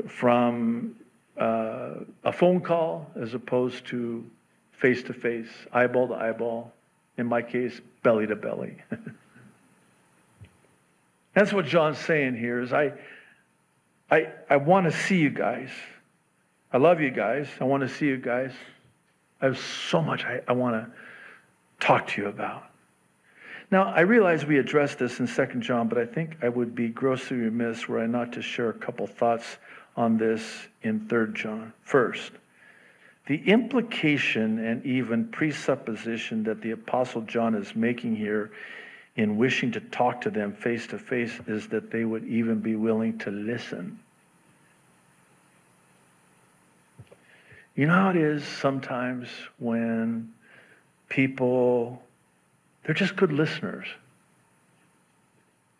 from uh, a phone call as opposed to face to face, eyeball to eyeball. In my case, belly to belly. That's what John's saying here is I, I, I want to see you guys. I love you guys. I want to see you guys. I have so much I, I want to talk to you about. Now, I realize we addressed this in 2 John, but I think I would be grossly remiss were I not to share a couple thoughts on this in 3 John. First, the implication and even presupposition that the Apostle John is making here in wishing to talk to them face to face is that they would even be willing to listen. You know how it is sometimes when people, they're just good listeners.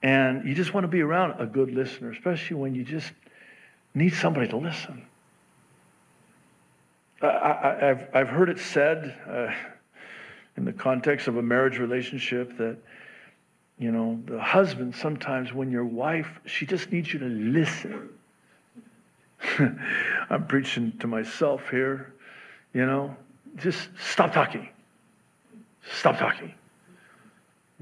And you just want to be around a good listener, especially when you just need somebody to listen. I, have I've heard it said uh, in the context of a marriage relationship that you know, the husband, sometimes when your wife, she just needs you to listen. I'm preaching to myself here, you know, just stop talking. Stop talking.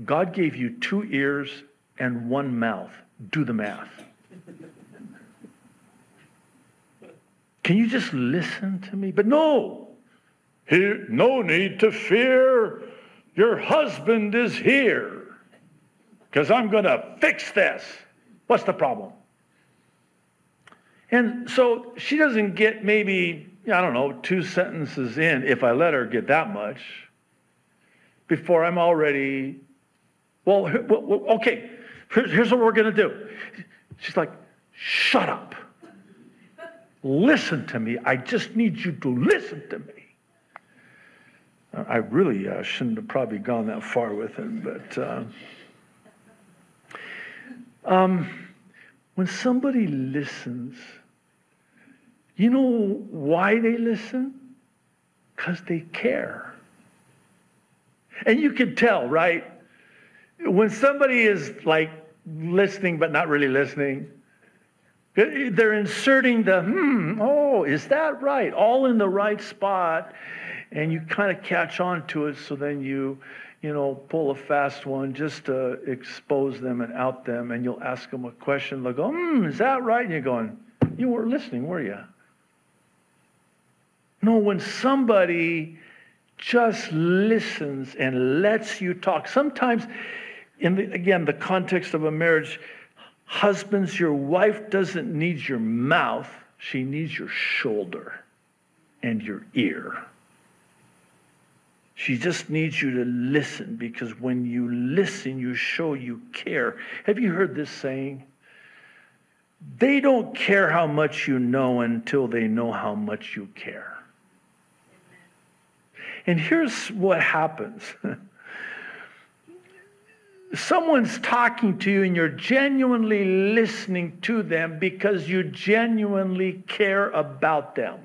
God gave you two ears and one mouth. Do the math. Can you just listen to me? But no, here, no need to fear. Your husband is here because I'm going to fix this. What's the problem? And so she doesn't get maybe, I don't know, two sentences in, if I let her get that much, before I'm already, well, okay, here's what we're going to do. She's like, shut up. Listen to me. I just need you to listen to me. I really uh, shouldn't have probably gone that far with him, but. Uh, um, when somebody listens, you know why they listen? Because they care. And you can tell, right? When somebody is like listening but not really listening, they're inserting the, hmm, oh, is that right? All in the right spot. And you kind of catch on to it, so then you you know, pull a fast one just to expose them and out them, and you'll ask them a question. They'll go, hmm, is that right? And you're going, you weren't listening, were you? No, when somebody just listens and lets you talk, sometimes, in the, again, the context of a marriage, husbands, your wife doesn't need your mouth, she needs your shoulder and your ear. She just needs you to listen because when you listen, you show you care. Have you heard this saying? They don't care how much you know until they know how much you care. And here's what happens. Someone's talking to you and you're genuinely listening to them because you genuinely care about them.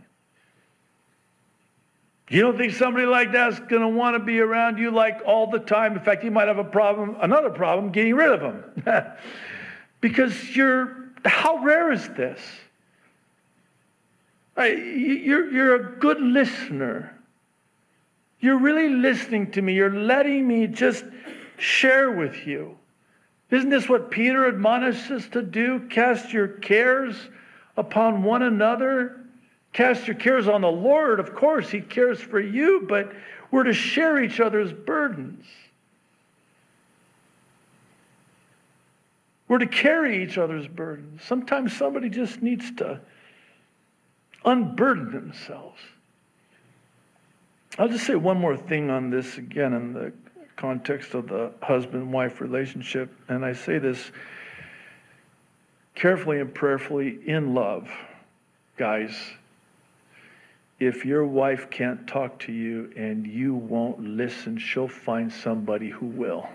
You don't think somebody like that's going to want to be around you like all the time. In fact, you might have a problem, another problem getting rid of them. because you're, how rare is this? You're, you're a good listener. You're really listening to me. You're letting me just share with you. Isn't this what Peter admonishes us to do? Cast your cares upon one another Cast your cares on the Lord. Of course, He cares for you, but we're to share each other's burdens. We're to carry each other's burdens. Sometimes somebody just needs to unburden themselves. I'll just say one more thing on this again in the context of the husband wife relationship. And I say this carefully and prayerfully in love, guys. If your wife can't talk to you and you won't listen, she'll find somebody who will.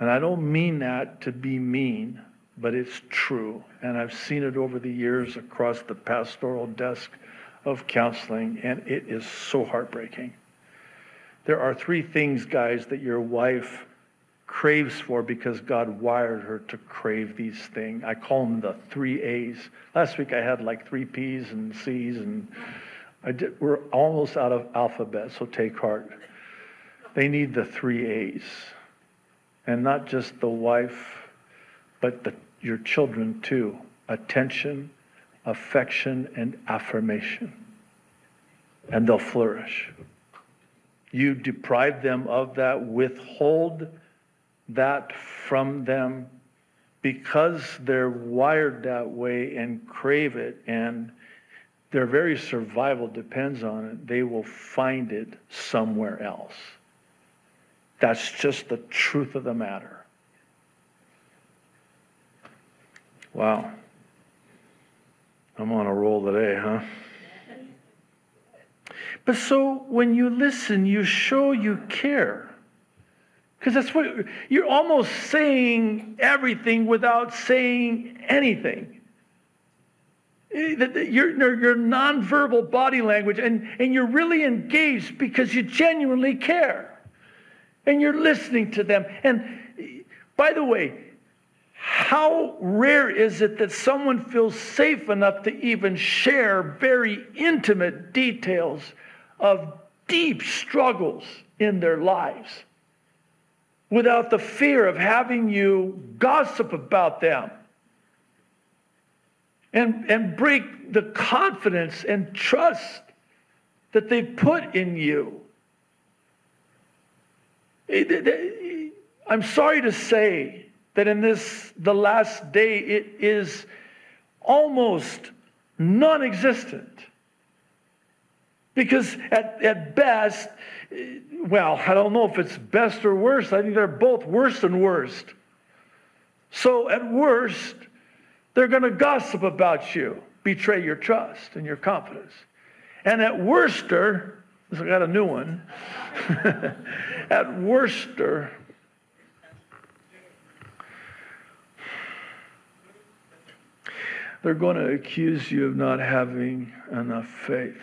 And I don't mean that to be mean, but it's true. And I've seen it over the years across the pastoral desk of counseling, and it is so heartbreaking. There are three things, guys, that your wife craves for because God wired her to crave these things. I call them the three A's. Last week I had like three P's and C's, and I did, we're almost out of alphabet, so take heart. They need the three A's. And not just the wife, but the, your children too attention, affection, and affirmation. And they'll flourish. You deprive them of that, withhold that from them because they're wired that way and crave it and their very survival depends on it, they will find it somewhere else. That's just the truth of the matter. Wow. I'm on a roll today, huh? But so when you listen, you show you care. Because that's what you're almost saying everything without saying anything. Eh, your, your nonverbal body language, and, and you're really engaged because you genuinely care. And you're listening to them. And eh, by the way, how rare is it that someone feels safe enough to even share very intimate details of deep struggles in their lives? without the fear of having you gossip about them and, and break the confidence and trust that they put in you. Eh, I'm sorry to say that in this, the last day, it is almost non existent. Because at, at best, well, I don't know if it's best or worst. I think they're both worse than worst. So at worst, they're going to gossip about you, betray your trust and your confidence. And at worster, I got a new one. at worster, they're going to accuse you of not having enough faith.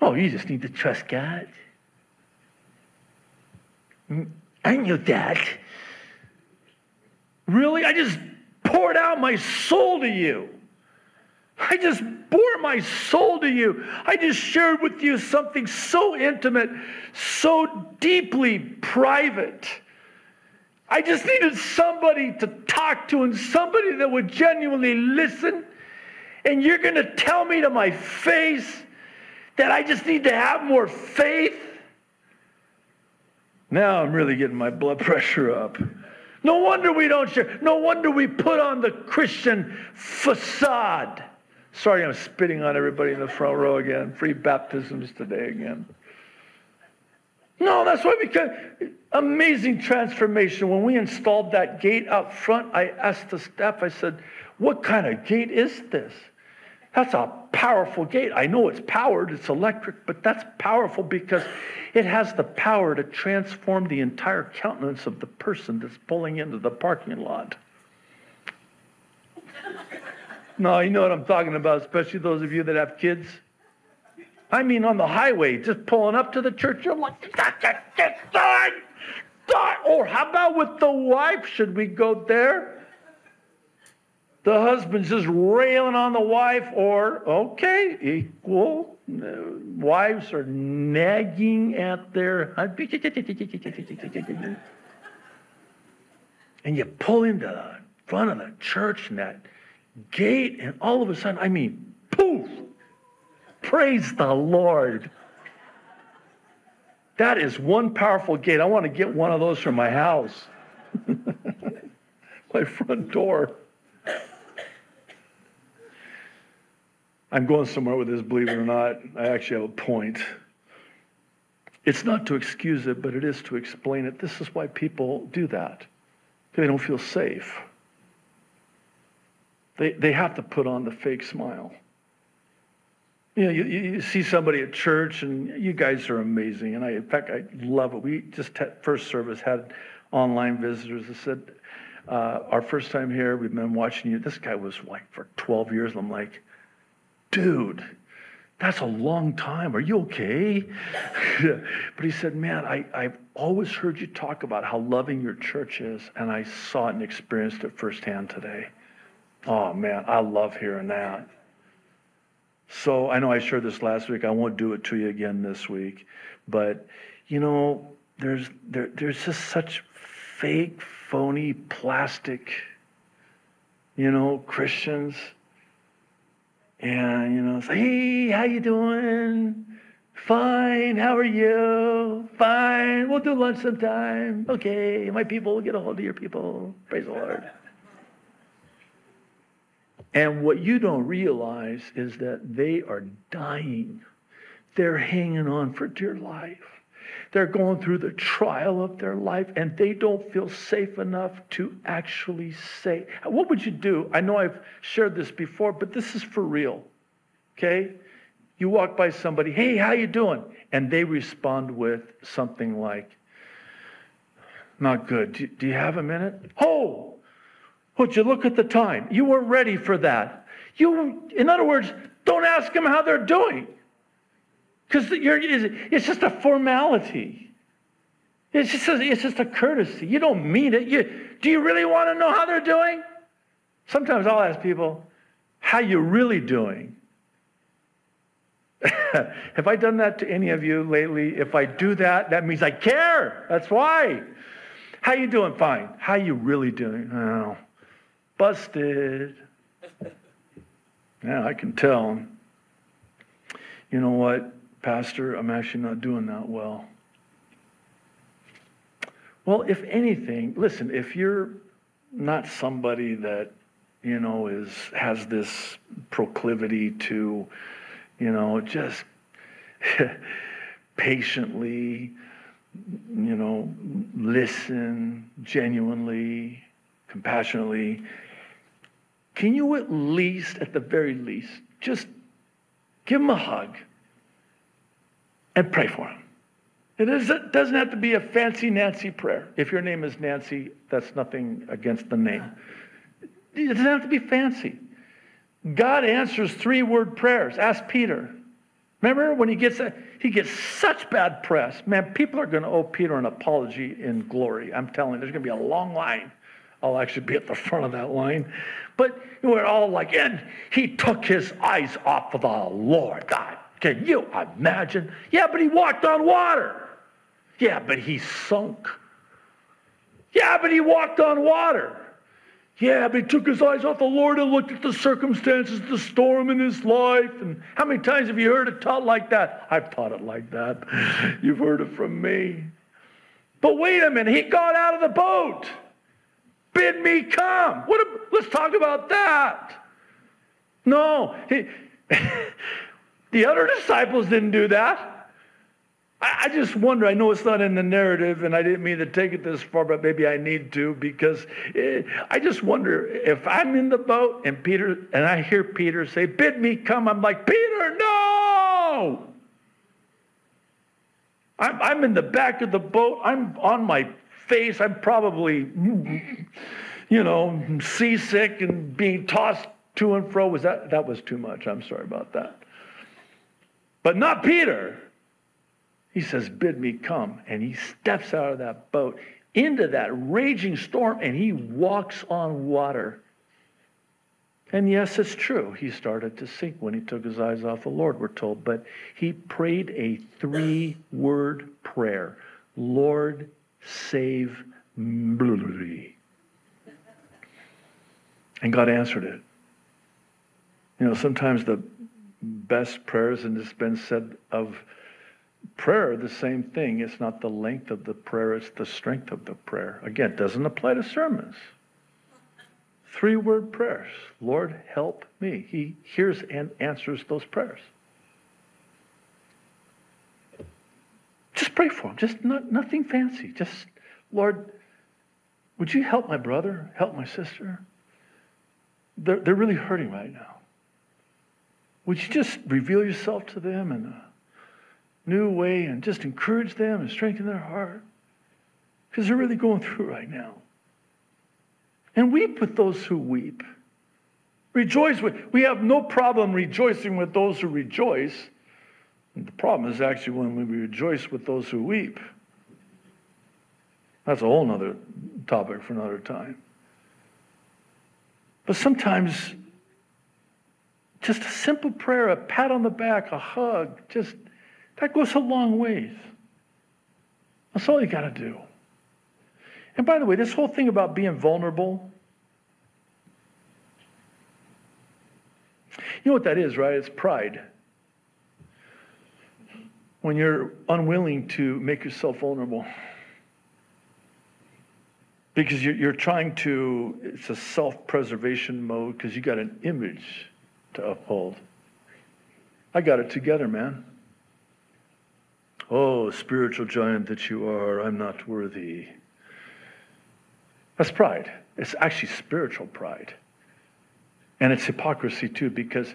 Oh, you just need to trust God. Mm, I know that. Really? I just poured out my soul to you. I just bore my soul to you. I just shared with you something so intimate, so deeply private. I just needed somebody to talk to and somebody that would genuinely listen. And you're going to tell me to my face that I just need to have more faith. Now I'm really getting my blood pressure up. No wonder we don't share. No wonder we put on the Christian facade. Sorry, I'm spitting on everybody in the front row again. Free baptisms today again. No, that's why we because amazing transformation. When we installed that gate out front, I asked the staff, I said, What kind of gate is this? That's a powerful gate. I know it's powered, it's electric, but that's powerful because it has the power to transform the entire countenance of the person that's pulling into the parking lot. no, you know what I'm talking about, especially those of you that have kids. I mean, on the highway, just pulling up to the church, you're like, or how about with the wife? Should we go there? The husband's just railing on the wife, or, okay, equal. Uh, wives are nagging at their and you pull into the front of the church and that gate, and all of a sudden, I mean, poof! Praise the Lord. That is one powerful gate. I want to get one of those for my house, my front door. I'm going somewhere with this, believe it or not. I actually have a point. It's not to excuse it, but it is to explain it. This is why people do that. They don't feel safe. They, they have to put on the fake smile. You know, you, you see somebody at church, and you guys are amazing. And I, in fact, I love it. We just had, first service had online visitors that said, uh, "Our first time here, we've been watching you." This guy was like for 12 years. And I'm like, dude, that's a long time. Are you okay? but he said, Man, I, I've always heard you talk about how loving your church is, and I saw it and experienced it firsthand today. Oh, man, I love hearing that. So I know I shared this last week. I won't do it to you again this week. But, you know, there's, there, there's just such fake, phony, plastic, you know, Christians and you know, say, hey, how you doing? Fine. How are you? Fine. We'll do lunch sometime. Okay. My people will get a hold of your people. Praise the Lord. And what you don't realize is that they are dying. They're hanging on for dear life. They're going through the trial of their life and they don't feel safe enough to actually say, What would you do? I know I've shared this before, but this is for real. Okay? You walk by somebody, hey, how you doing? And they respond with something like, not good. Do, do you have a minute? Oh, would you look at the time? You weren't ready for that. You, in other words, don't ask them how they're doing. Because it's just a formality. It's just a, it's just a courtesy. You don't mean it. You, do you really want to know how they're doing? Sometimes I'll ask people, how you really doing? Have I done that to any of you lately? If I do that, that means I care. That's why. How you doing? Fine. How you really doing? Oh, busted. Yeah, I can tell. You know what? Pastor, I'm actually not doing that well. Well, if anything, listen, if you're not somebody that, you know, is has this proclivity to, you know, just patiently, you know, listen genuinely, compassionately, can you at least, at the very least, just give them a hug? And pray for him. It doesn't have to be a fancy Nancy prayer. If your name is Nancy, that's nothing against the name. It doesn't have to be fancy. God answers three word prayers. Ask Peter. Remember when he gets a, he gets such bad press. Man, people are going to owe Peter an apology in glory. I'm telling you, there's going to be a long line. I'll actually be at the front of that line. But we're all like, and he took his eyes off of the Lord God. Can you imagine? Yeah, but he walked on water. Yeah, but he sunk. Yeah, but he walked on water. Yeah, but he took his eyes off the Lord and looked at the circumstances, the storm in his life. And how many times have you heard it taught like that? I've taught it like that. You've heard it from me. But wait a minute, he got out of the boat. Bid me come. What a, let's talk about that. No, he, The other disciples didn't do that. I, I just wonder, I know it's not in the narrative, and I didn't mean to take it this far, but maybe I need to because it, I just wonder if I'm in the boat and Peter, and I hear Peter say, Bid me come. I'm like, Peter, no! I'm, I'm in the back of the boat. I'm on my face. I'm probably, you know, seasick and being tossed to and fro. Was that, that was too much. I'm sorry about that. But not Peter. He says, Bid me come. And he steps out of that boat into that raging storm and he walks on water. And yes, it's true. He started to sink when he took his eyes off the Lord, we're told. But he prayed a three word prayer Lord, save me. And God answered it. You know, sometimes the best prayers, and it's been said of Prayer, the same thing. It's not the length of the prayer, it's the strength of the prayer. Again, doesn't apply to sermons. Three word prayers Lord, help me. He hears and answers those prayers. Just pray for him. Just not, nothing fancy. Just, Lord, would you help my brother? Help my sister? They're, they're really hurting right now. Would you just reveal yourself to them in a new way and just encourage them and strengthen their heart? Because they're really going through right now. And weep with those who weep. Rejoice with, we have no problem rejoicing with those who rejoice. And the problem is actually when we rejoice with those who weep. That's a whole other topic for another time. But sometimes just a simple prayer, a pat on the back, a hug, just that goes a long ways. That's all you got to do. And by the way, this whole thing about being vulnerable, you know what that is, right? It's pride. When you're unwilling to make yourself vulnerable. Because you're, trying to, it's a self preservation mode because you got an image to uphold. I got it together, man. Oh, spiritual giant that you are, I'm not worthy. That's pride. It's actually spiritual pride. And it's hypocrisy too, because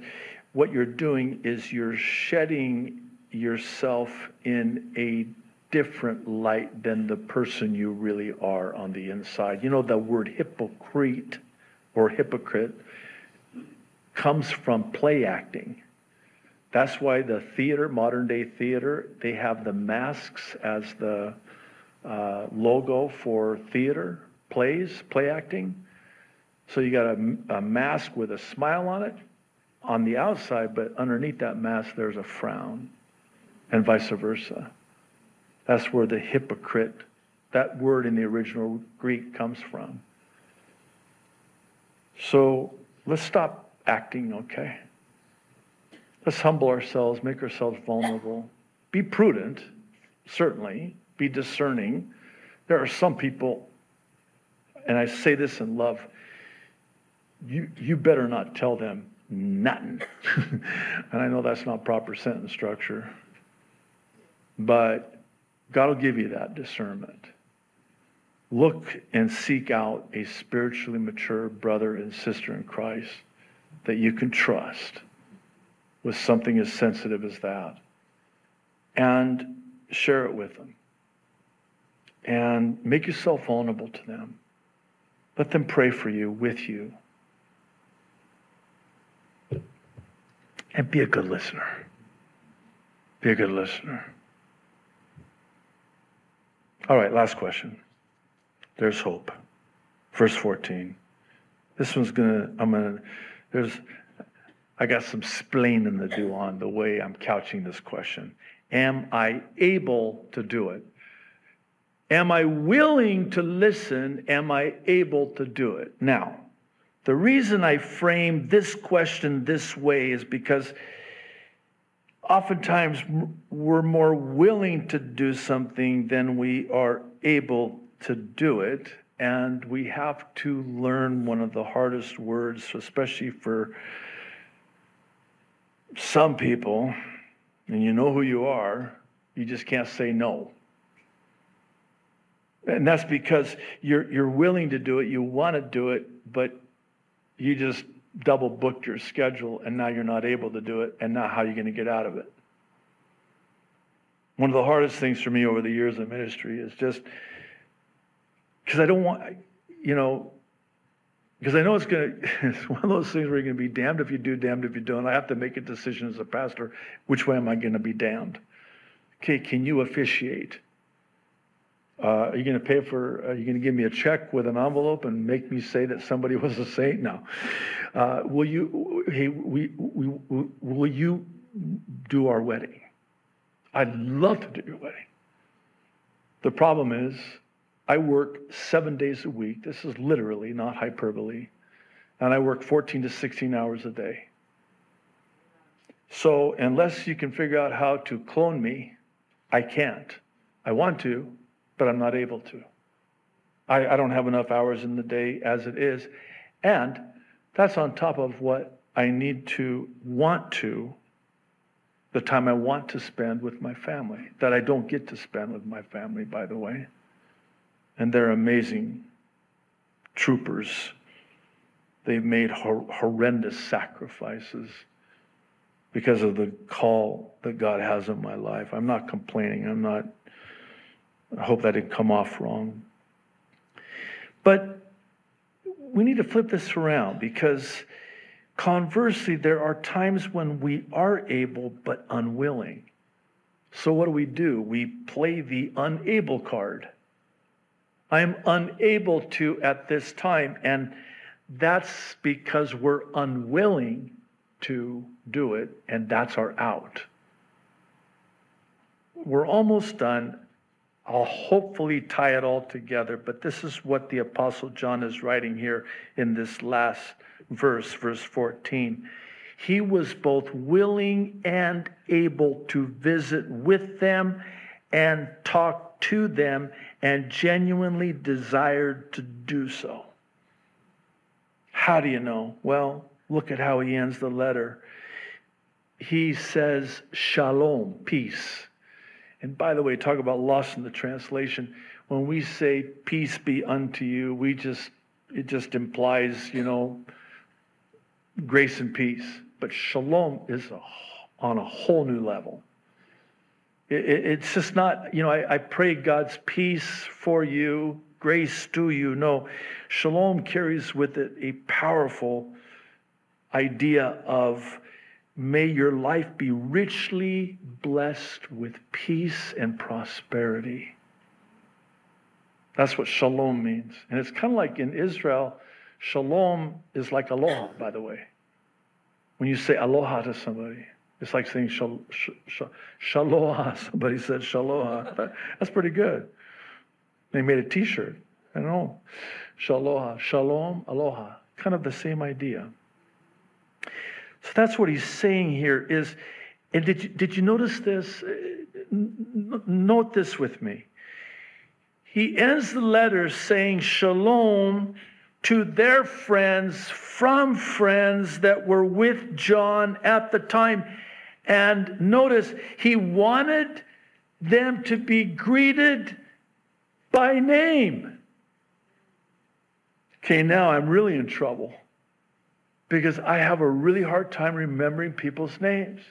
what you're doing is you're shedding yourself in a different light than the person you really are on the inside. You know, the word hypocrite or hypocrite comes from play acting. That's why the theater, modern day theater, they have the masks as the uh, logo for theater plays, play acting. So you got a, a mask with a smile on it on the outside, but underneath that mask there's a frown, and vice versa. That's where the hypocrite, that word in the original Greek comes from. So let's stop acting, okay? Let's humble ourselves, make ourselves vulnerable. Be prudent, certainly. Be discerning. There are some people and I say this in love, you, you better not tell them nothing. and I know that's not proper sentence structure, but God will give you that discernment. Look and seek out a spiritually mature brother and sister in Christ that you can trust with something as sensitive as that and share it with them and make yourself vulnerable to them. Let them pray for you, with you. And be a good listener. Be a good listener. All right, last question. There's hope. Verse 14. This one's gonna, I'm gonna, there's, I got some splaining to do on the way I'm couching this question. Am I able to do it? Am I willing to listen? Am I able to do it? Now, the reason I frame this question this way is because oftentimes we're more willing to do something than we are able to do it. And we have to learn one of the hardest words, especially for some people, and you know who you are, you just can't say no. And that's because you're, you're willing to do it, you want to do it, but you just double booked your schedule and now you're not able to do it. And now how are you going to get out of it? One of the hardest things for me over the years of ministry is just because I don't want, you know, because I know it's going to, it's one of those things where you're going to be damned if you do, damned if you don't. I have to make a decision as a pastor which way am I going to be damned? Okay, can you officiate? Uh, are you going to pay for, are you going to give me a check with an envelope and make me say that somebody was a saint? No. Uh, will you, hey, we, we, we, will you do our wedding? I'd love to do your wedding. The problem is, I work seven days a week. This is literally, not hyperbole. And I work 14 to 16 hours a day. So, unless you can figure out how to clone me, I can't. I want to, but I'm not able to. I, I don't have enough hours in the day as it is. And that's on top of what I need to want to, the time I want to spend with my family, that I don't get to spend with my family, by the way. And they're amazing troopers. They've made hor- horrendous sacrifices because of the call that God has in my life. I'm not complaining. I'm not, I hope that didn't come off wrong. But we need to flip this around because conversely, there are times when we are able but unwilling. So, what do we do? We play the unable card. I am unable to at this time, and that's because we're unwilling to do it, and that's our out. We're almost done. I'll hopefully tie it all together, but this is what the Apostle John is writing here in this last verse, verse 14. He was both willing and able to visit with them and talk to them and genuinely desired to do so. How do you know? Well, look at how he ends the letter. He says, Shalom, peace. And by the way, talk about lost in the translation. When we say peace be unto you, we just it just implies, you know, grace and peace. But shalom is a, on a whole new level. It, it, it's just not, you know, I, I pray God's peace for you, grace to you. No, shalom carries with it a powerful idea of May your life be richly blessed with peace and prosperity. That's what shalom means. And it's kind of like in Israel, shalom is like aloha, by the way. When you say aloha to somebody, it's like saying shal, shal, shaloha. Somebody said shaloha. That's pretty good. They made a t shirt. I know. Shaloha. Shalom, aloha. Kind of the same idea. So that's what he's saying here is, and did you, did you notice this? Uh, note this with me. He ends the letter saying shalom to their friends from friends that were with John at the time. And notice, he wanted them to be greeted by name. Okay, now I'm really in trouble because I have a really hard time remembering people's names.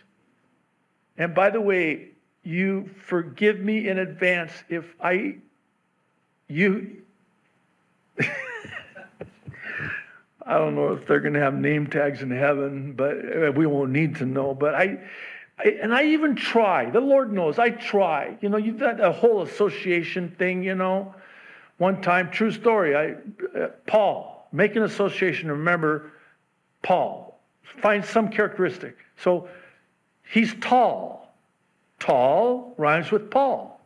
And by the way, you forgive me in advance if I, you, I don't know if they're going to have name tags in heaven, but uh, we won't need to know. But I, I, and I even try. The Lord knows I try. You know, you've got a whole association thing. You know, one time, true story. I, uh, Paul, make an association. Remember, Paul. Find some characteristic. So he's tall. Tall rhymes with Paul.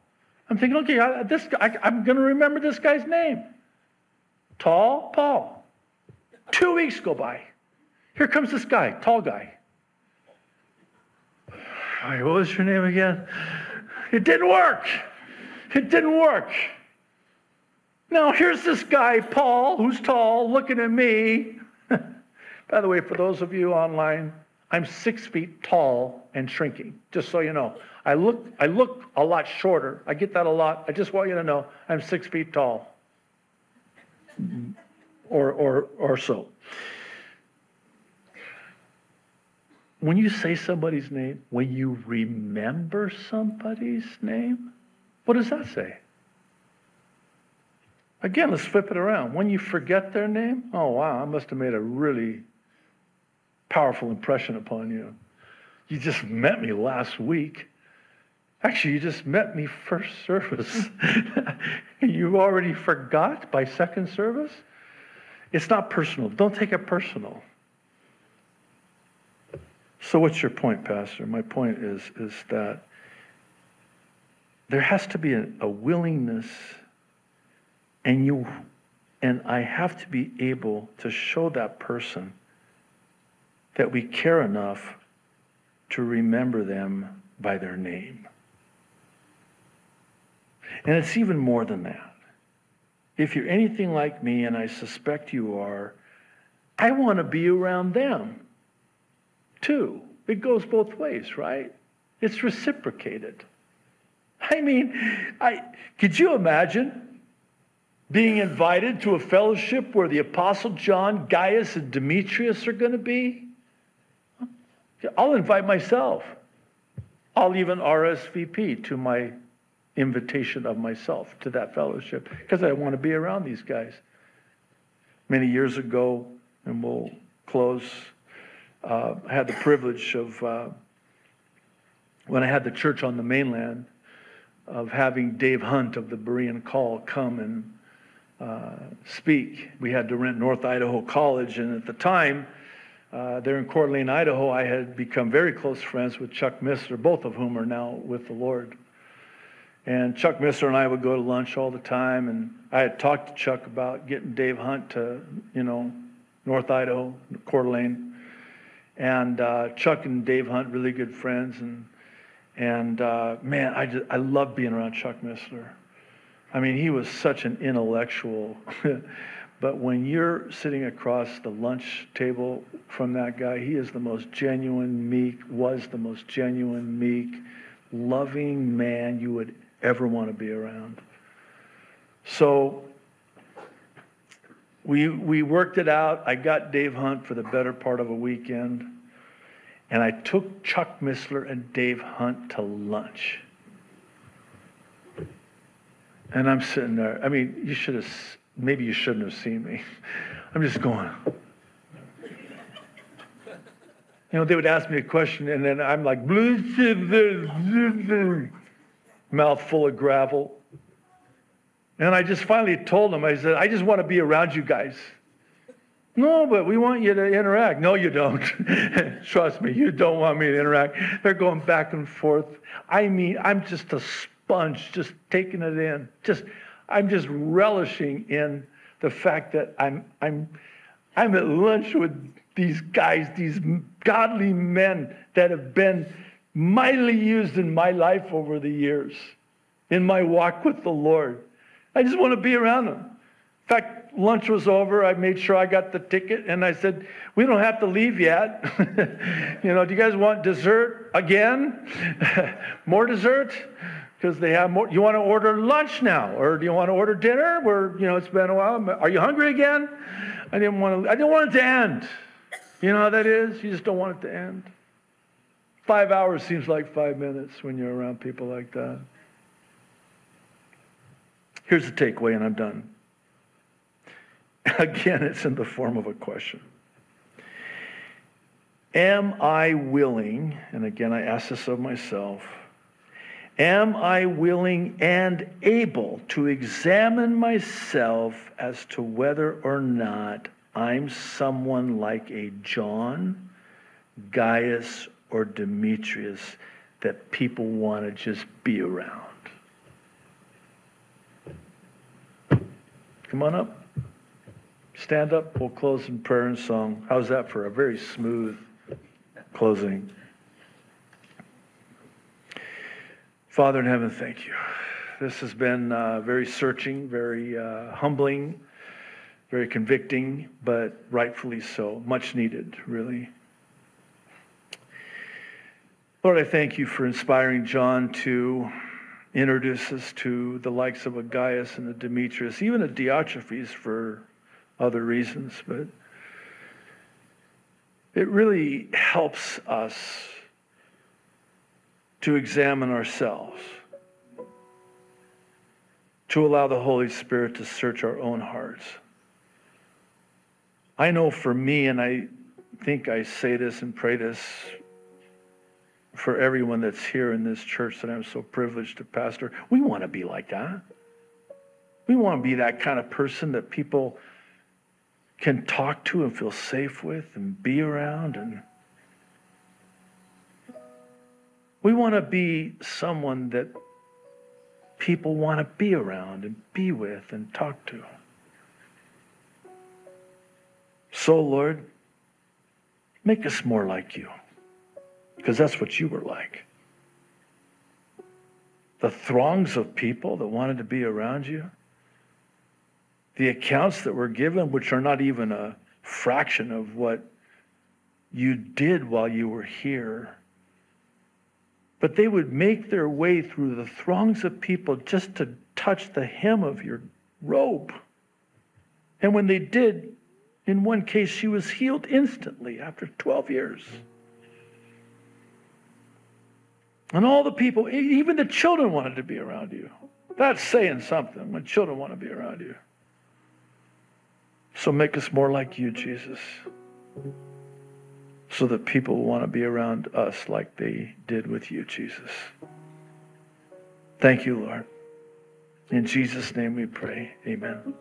I'm thinking, okay, I, this I, I'm going to remember this guy's name. Tall Paul. Two weeks go by. Here comes this guy, tall guy. What was your name again? It didn't work. It didn't work. Now, here's this guy, Paul, who's tall, looking at me. By the way, for those of you online, I'm six feet tall and shrinking, just so you know. I look, I look a lot shorter. I get that a lot. I just want you to know I'm six feet tall or, or, or so. When you say somebody's name, when you remember somebody's name, what does that say? Again, let's flip it around. When you forget their name, oh wow, I must have made a really powerful impression upon you. You just met me last week. Actually, you just met me first service. you already forgot by second service? It's not personal. Don't take it personal. So what's your point, Pastor? My point is, is that there has to be a, a willingness and you and I have to be able to show that person that we care enough to remember them by their name. And it's even more than that. If you're anything like me, and I suspect you are, I want to be around them too. It goes both ways, right? It's reciprocated. I mean, I could you imagine being invited to a fellowship where the apostle John, Gaius, and Demetrius are going to be? I'll invite myself. I'll even RSVP to my invitation of myself to that fellowship because I want to be around these guys. Many years ago, and we'll close, uh, I had the privilege of, uh, when I had the church on the mainland, of having Dave Hunt of the Berean Call come and uh, speak. We had to rent North Idaho College, and at the time, uh, there in Coeur d'Alene, Idaho, I had become very close friends with Chuck Missler, both of whom are now with the Lord. And Chuck Missler and I would go to lunch all the time, and I had talked to Chuck about getting Dave Hunt to, you know, North Idaho, Coeur d'Alene. And uh, Chuck and Dave Hunt, really good friends, and and uh, man, I just I love being around Chuck Missler. I mean, he was such an intellectual. But when you're sitting across the lunch table from that guy, he is the most genuine, meek, was the most genuine, meek, loving man you would ever want to be around. So we, we worked it out. I got Dave Hunt for the better part of a weekend. And I took Chuck Missler and Dave Hunt to lunch. And I'm sitting there. I mean, you should have maybe you shouldn't have seen me. I'm just going. You know, they would ask me a question, and then I'm like, mouth full of gravel. And I just finally told him, I said, I just want to be around you guys. No, but we want you to interact. No, you don't. Trust me, you don't want me to interact. They're going back and forth. I mean, I'm just a sponge, just taking it in. Just I'm just relishing in the fact that I'm, I'm, I'm at lunch with these guys, these godly men that have been mightily used in my life over the years, in my walk with the Lord. I just want to be around them. In fact, lunch was over. I made sure I got the ticket and I said, We don't have to leave yet. you know, do you guys want dessert again? More dessert? because they have more. You want to order lunch now, or do you want to order dinner? Where you know it's been a while. Are you hungry again? I didn't want to. I didn't want it to end. You know how that is. You just don't want it to end. Five hours seems like five minutes when you're around people like that. Here's the takeaway, and I'm done. Again, it's in the form of a question. Am I willing, and again, I ask this of myself, Am I willing and able to examine myself as to whether or not I'm someone like a John, Gaius, or Demetrius that people want to just be around? Come on up. Stand up. We'll close in prayer and song. How's that for a very smooth closing? Father in heaven, thank you. This has been uh, very searching, very uh, humbling, very convicting, but rightfully so. Much needed, really. Lord, I thank you for inspiring John to introduce us to the likes of a Gaius and a Demetrius, even a Diotrephes for other reasons, but it really helps us to examine ourselves, to allow the Holy Spirit to search our own hearts. I know for me, and I think I say this and pray this for everyone that's here in this church that I'm so privileged to pastor, we want to be like that. We want to be that kind of person that people can talk to and feel safe with and be around and We want to be someone that people want to be around and be with and talk to. So, Lord, make us more like you, because that's what you were like. the throngs of people that wanted to be around you, the accounts that were given, which are not even a fraction of what you did while you were here. But they would make their way through the throngs of people just to touch the hem of your robe. And when they did, in one case, she was healed instantly after 12 years. And all the people, even the children wanted to be around you. That's saying something when children want to be around you. So make us more like you, Jesus, so that people want to be around us like they did with you, Jesus. Thank you, Lord. In Jesus' name we pray. Amen.